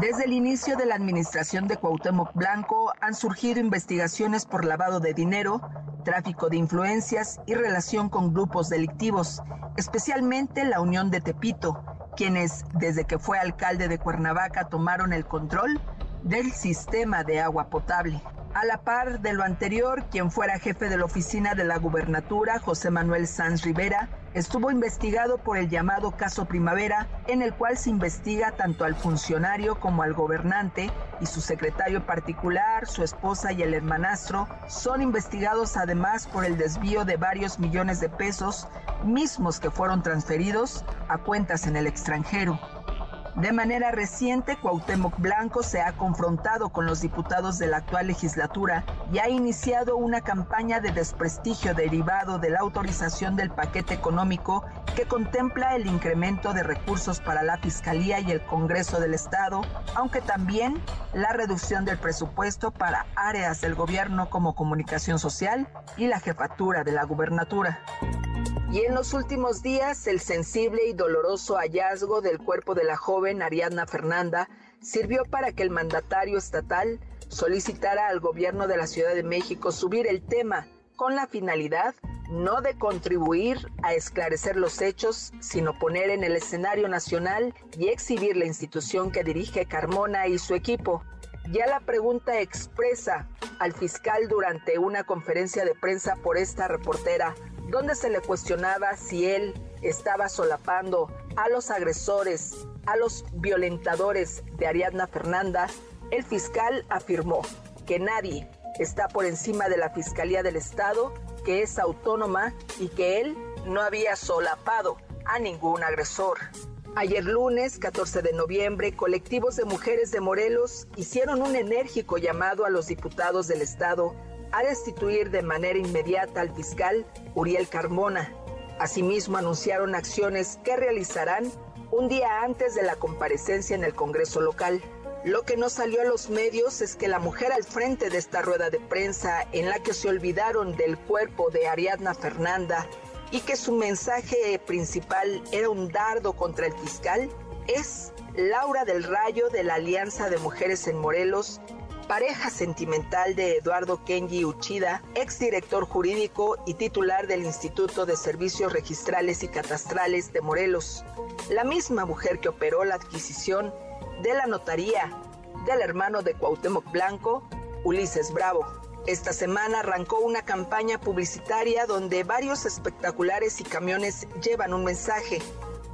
Desde el inicio de la administración de Cuauhtémoc Blanco han surgido investigaciones por lavado de dinero, tráfico de influencias y relación con grupos delictivos, especialmente la Unión de Tepito, quienes desde que fue alcalde de Cuernavaca tomaron el control del sistema de agua potable. A la par de lo anterior, quien fuera jefe de la oficina de la gubernatura, José Manuel Sanz Rivera, estuvo investigado por el llamado caso Primavera, en el cual se investiga tanto al funcionario como al gobernante y su secretario particular, su esposa y el hermanastro son investigados además por el desvío de varios millones de pesos, mismos que fueron transferidos a cuentas en el extranjero. De manera reciente, Cuauhtémoc Blanco se ha confrontado con los diputados de la actual legislatura y ha iniciado una campaña de desprestigio derivado de la autorización del paquete económico que contempla el incremento de recursos para la Fiscalía y el Congreso del Estado, aunque también la reducción del presupuesto para áreas del gobierno como comunicación social y la jefatura de la gubernatura. Y en los últimos días, el sensible y doloroso hallazgo del cuerpo de la joven Ariadna Fernanda sirvió para que el mandatario estatal solicitara al gobierno de la Ciudad de México subir el tema con la finalidad no de contribuir a esclarecer los hechos, sino poner en el escenario nacional y exhibir la institución que dirige Carmona y su equipo. Ya la pregunta expresa al fiscal durante una conferencia de prensa por esta reportera donde se le cuestionaba si él estaba solapando a los agresores, a los violentadores de Ariadna Fernanda, el fiscal afirmó que nadie está por encima de la Fiscalía del Estado, que es autónoma y que él no había solapado a ningún agresor. Ayer lunes, 14 de noviembre, colectivos de mujeres de Morelos hicieron un enérgico llamado a los diputados del Estado a destituir de manera inmediata al fiscal Uriel Carmona. Asimismo, anunciaron acciones que realizarán un día antes de la comparecencia en el Congreso local. Lo que no salió a los medios es que la mujer al frente de esta rueda de prensa en la que se olvidaron del cuerpo de Ariadna Fernanda y que su mensaje principal era un dardo contra el fiscal es Laura del Rayo de la Alianza de Mujeres en Morelos pareja sentimental de Eduardo Kenji Uchida, exdirector jurídico y titular del Instituto de Servicios Registrales y Catastrales de Morelos, la misma mujer que operó la adquisición de la notaría del hermano de Cuauhtémoc Blanco, Ulises Bravo. Esta semana arrancó una campaña publicitaria donde varios espectaculares y camiones llevan un mensaje.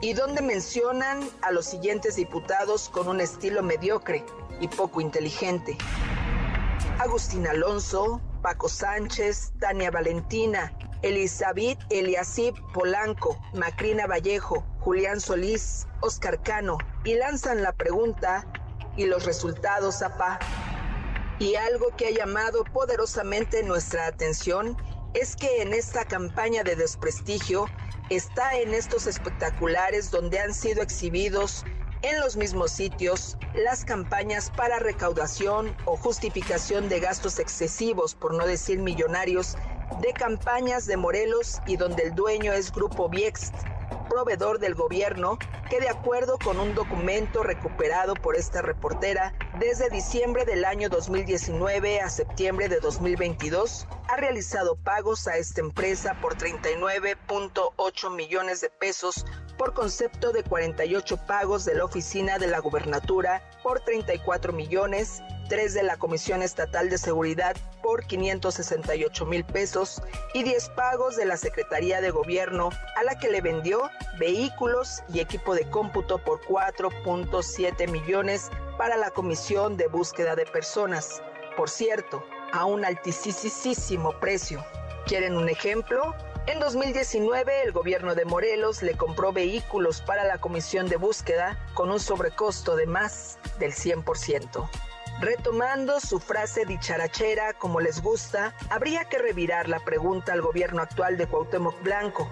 y donde mencionan a los siguientes diputados con un estilo mediocre y poco inteligente. Agustín Alonso, Paco Sánchez, Tania Valentina, Elizabeth Eliasib Polanco, Macrina Vallejo, Julián Solís, Oscar Cano, y lanzan la pregunta y los resultados, APA. Y algo que ha llamado poderosamente nuestra atención es que en esta campaña de desprestigio está en estos espectaculares donde han sido exhibidos en los mismos sitios las campañas para recaudación o justificación de gastos excesivos, por no decir millonarios, de campañas de Morelos y donde el dueño es Grupo Viext, proveedor del gobierno que de acuerdo con un documento recuperado por esta reportera, desde diciembre del año 2019 a septiembre de 2022, ha realizado pagos a esta empresa por 39.8 millones de pesos por concepto de 48 pagos de la oficina de la gubernatura por 34 millones 3 de la Comisión Estatal de Seguridad por 568 mil pesos y 10 pagos de la Secretaría de Gobierno a la que le vendió vehículos y equipo de cómputo por 4.7 millones para la Comisión de Búsqueda de Personas. Por cierto, a un altísimo precio. ¿Quieren un ejemplo? En 2019 el gobierno de Morelos le compró vehículos para la comisión de búsqueda con un sobrecosto de más del 100%. Retomando su frase dicharachera, como les gusta, habría que revirar la pregunta al gobierno actual de Cuauhtémoc Blanco.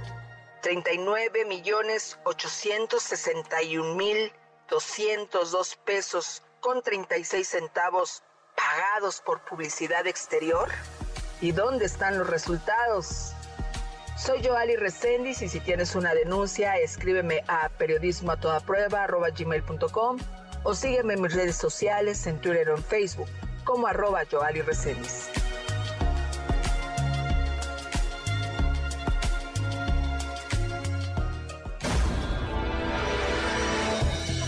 39 millones 861 mil 202 pesos con 36 centavos pagados por publicidad exterior. ¿Y dónde están los resultados? Soy Joali Reséndiz y si tienes una denuncia, escríbeme a periodismo o sígueme en mis redes sociales, en Twitter o en Facebook, como arroba Joali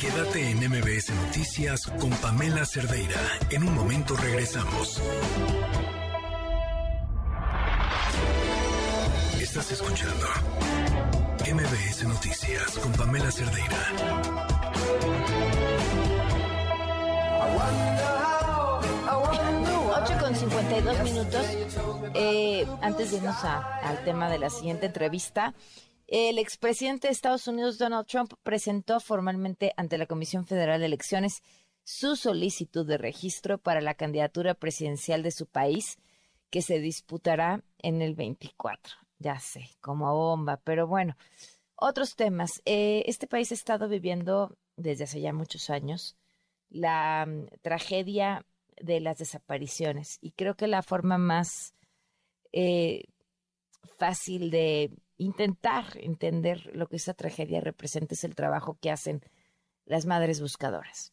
Quédate en MBS Noticias con Pamela Cerdeira. En un momento regresamos. Estás escuchando MBS Noticias con Pamela Cerdeira. 8 con 52 minutos. Eh, antes de irnos al tema de la siguiente entrevista, el expresidente de Estados Unidos, Donald Trump, presentó formalmente ante la Comisión Federal de Elecciones su solicitud de registro para la candidatura presidencial de su país, que se disputará en el 24. Ya sé, como bomba, pero bueno. Otros temas. Eh, este país ha estado viviendo desde hace ya muchos años la mm, tragedia de las desapariciones. Y creo que la forma más eh, fácil de intentar entender lo que esa tragedia representa es el trabajo que hacen las madres buscadoras.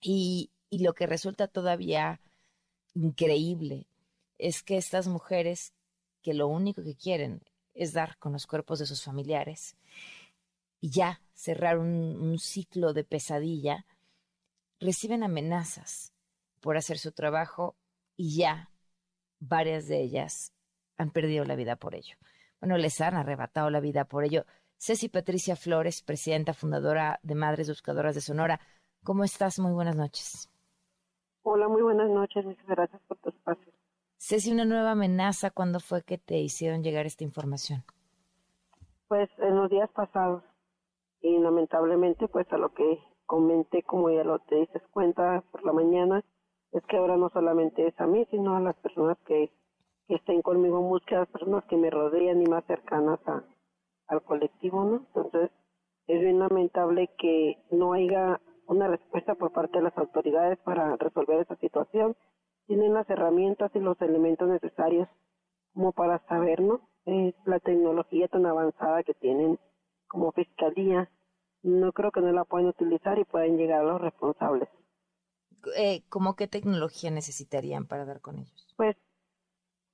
Y, y lo que resulta todavía increíble es que estas mujeres que lo único que quieren es dar con los cuerpos de sus familiares y ya cerrar un, ciclo de pesadilla, reciben amenazas por hacer su trabajo y ya varias de ellas han perdido la vida por ello. Bueno, les han arrebatado la vida por ello. Ceci Patricia Flores, presidenta fundadora de Madres Buscadoras de Sonora, ¿cómo estás? Muy buenas noches. Hola, muy buenas noches. Muchas gracias por tu espacio. Ceci, una nueva amenaza, ¿cuándo fue que te hicieron llegar esta información? Pues en los días pasados. Y lamentablemente, pues a lo que comenté, como ya lo te dices cuenta por la mañana, es que ahora no solamente es a mí, sino a las personas que, estén conmigo las personas que me rodean y más cercanas a, al colectivo, ¿no? Entonces, es bien lamentable que no haya una respuesta por parte de las autoridades para resolver esa situación. Tienen las herramientas y los elementos necesarios como para saber, ¿no? Es la tecnología tan avanzada que tienen como fiscalía. No creo que no la puedan utilizar y puedan llegar a los responsables eh, ¿cómo qué tecnología necesitarían para dar con ellos? Pues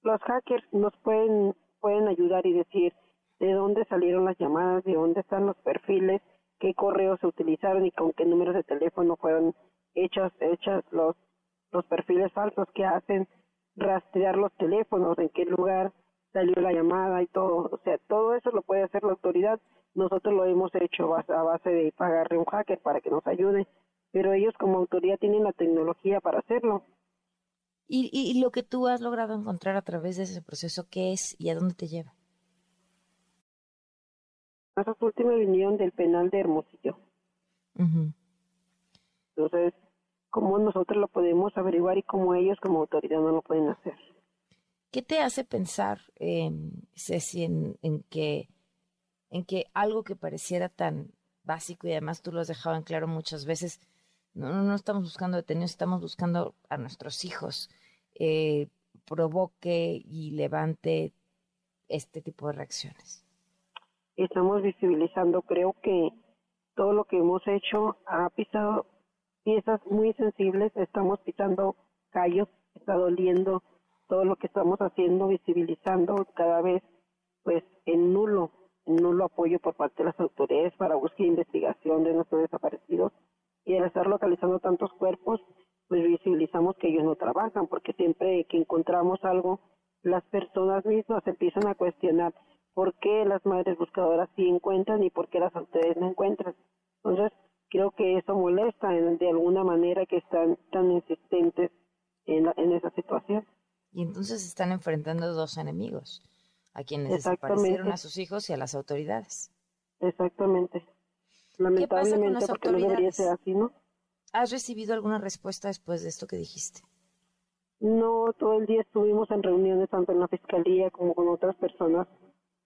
los hackers nos pueden, pueden ayudar y decir de dónde salieron las llamadas, de dónde están los perfiles, qué correos se utilizaron y con qué números de teléfono fueron hechos, hechos los, los perfiles falsos que hacen rastrear los teléfonos, en qué lugar salió la llamada y todo. O sea, todo eso lo puede hacer la autoridad nosotros lo hemos hecho a base de pagarle un hacker para que nos ayude, pero ellos como autoridad tienen la tecnología para hacerlo. ¿Y, y lo que tú has logrado encontrar a través de ese proceso, qué es y a dónde te lleva? Esa última reunión del penal de Hermosillo. Entonces, ¿cómo nosotros lo podemos averiguar y cómo ellos como autoridad no lo pueden hacer? ¿Qué te hace pensar, eh, Ceci, en, en que en que algo que pareciera tan básico y además tú lo has dejado en claro muchas veces, no, no, estamos buscando detenidos, estamos buscando a nuestros hijos, eh, provoque y levante este tipo de reacciones. Estamos visibilizando, creo que todo lo que hemos hecho ha pisado piezas muy sensibles, estamos pisando callos, está doliendo todo lo que estamos haciendo, visibilizando cada vez pues en nulo nulo apoyo por parte de las autoridades para búsqueda e investigación de nuestros desaparecidos y al estar localizando tantos cuerpos, pues visibilizamos que ellos no trabajan, porque siempre que encontramos algo, las personas mismas empiezan a cuestionar por qué las madres buscadoras sí encuentran y por qué las autoridades no encuentran. Entonces, creo que eso molesta de alguna manera que están tan insistentes en, en esa situación. Y entonces están enfrentando dos enemigos a quienes desaparecieron a sus hijos y a las autoridades. Exactamente. Lamentablemente, porque no debería ser así, ¿no? ¿Has recibido alguna respuesta después de esto que dijiste? No, todo el día estuvimos en reuniones tanto en la fiscalía como con otras personas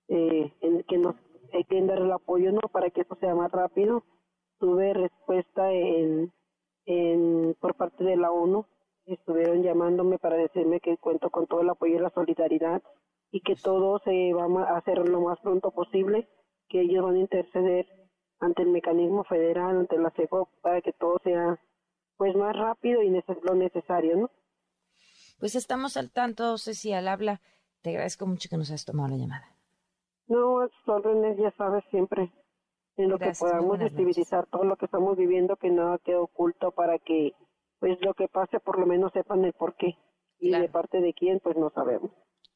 eh, en que nos quieren dar el apoyo, ¿no? Para que esto sea más rápido. Tuve respuesta en, en por parte de la ONU. Estuvieron llamándome para decirme que cuento con todo el apoyo y la solidaridad y que todo se va a hacer lo más pronto posible, que ellos van a interceder ante el mecanismo federal, ante la CEPOP, para que todo sea pues más rápido y lo necesario, ¿no? Pues estamos al tanto, Ceci, al habla. Te agradezco mucho que nos hayas tomado la llamada. No, órdenes, ya sabes, siempre en lo que podamos visibilizar todo lo que estamos viviendo, que nada quede oculto para que pues lo que pase por lo menos sepan el por qué y de parte de quién, pues no sabemos.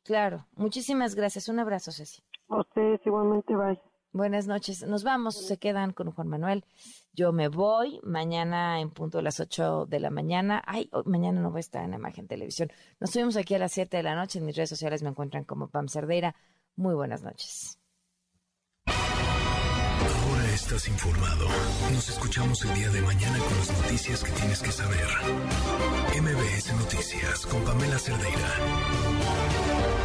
Claro, muchísimas gracias. Un abrazo, Ceci. A ustedes igualmente, bye. Buenas noches. Nos vamos, se quedan con Juan Manuel. Yo me voy mañana en punto de las 8 de la mañana. Ay, mañana no voy a estar en Imagen Televisión. Nos subimos aquí a las 7 de la noche. En mis redes sociales me encuentran como Pam Cerdeira. Muy buenas noches. Estás informado. Nos escuchamos el día de mañana con las noticias que tienes que saber. MBS Noticias con Pamela Cerdeira.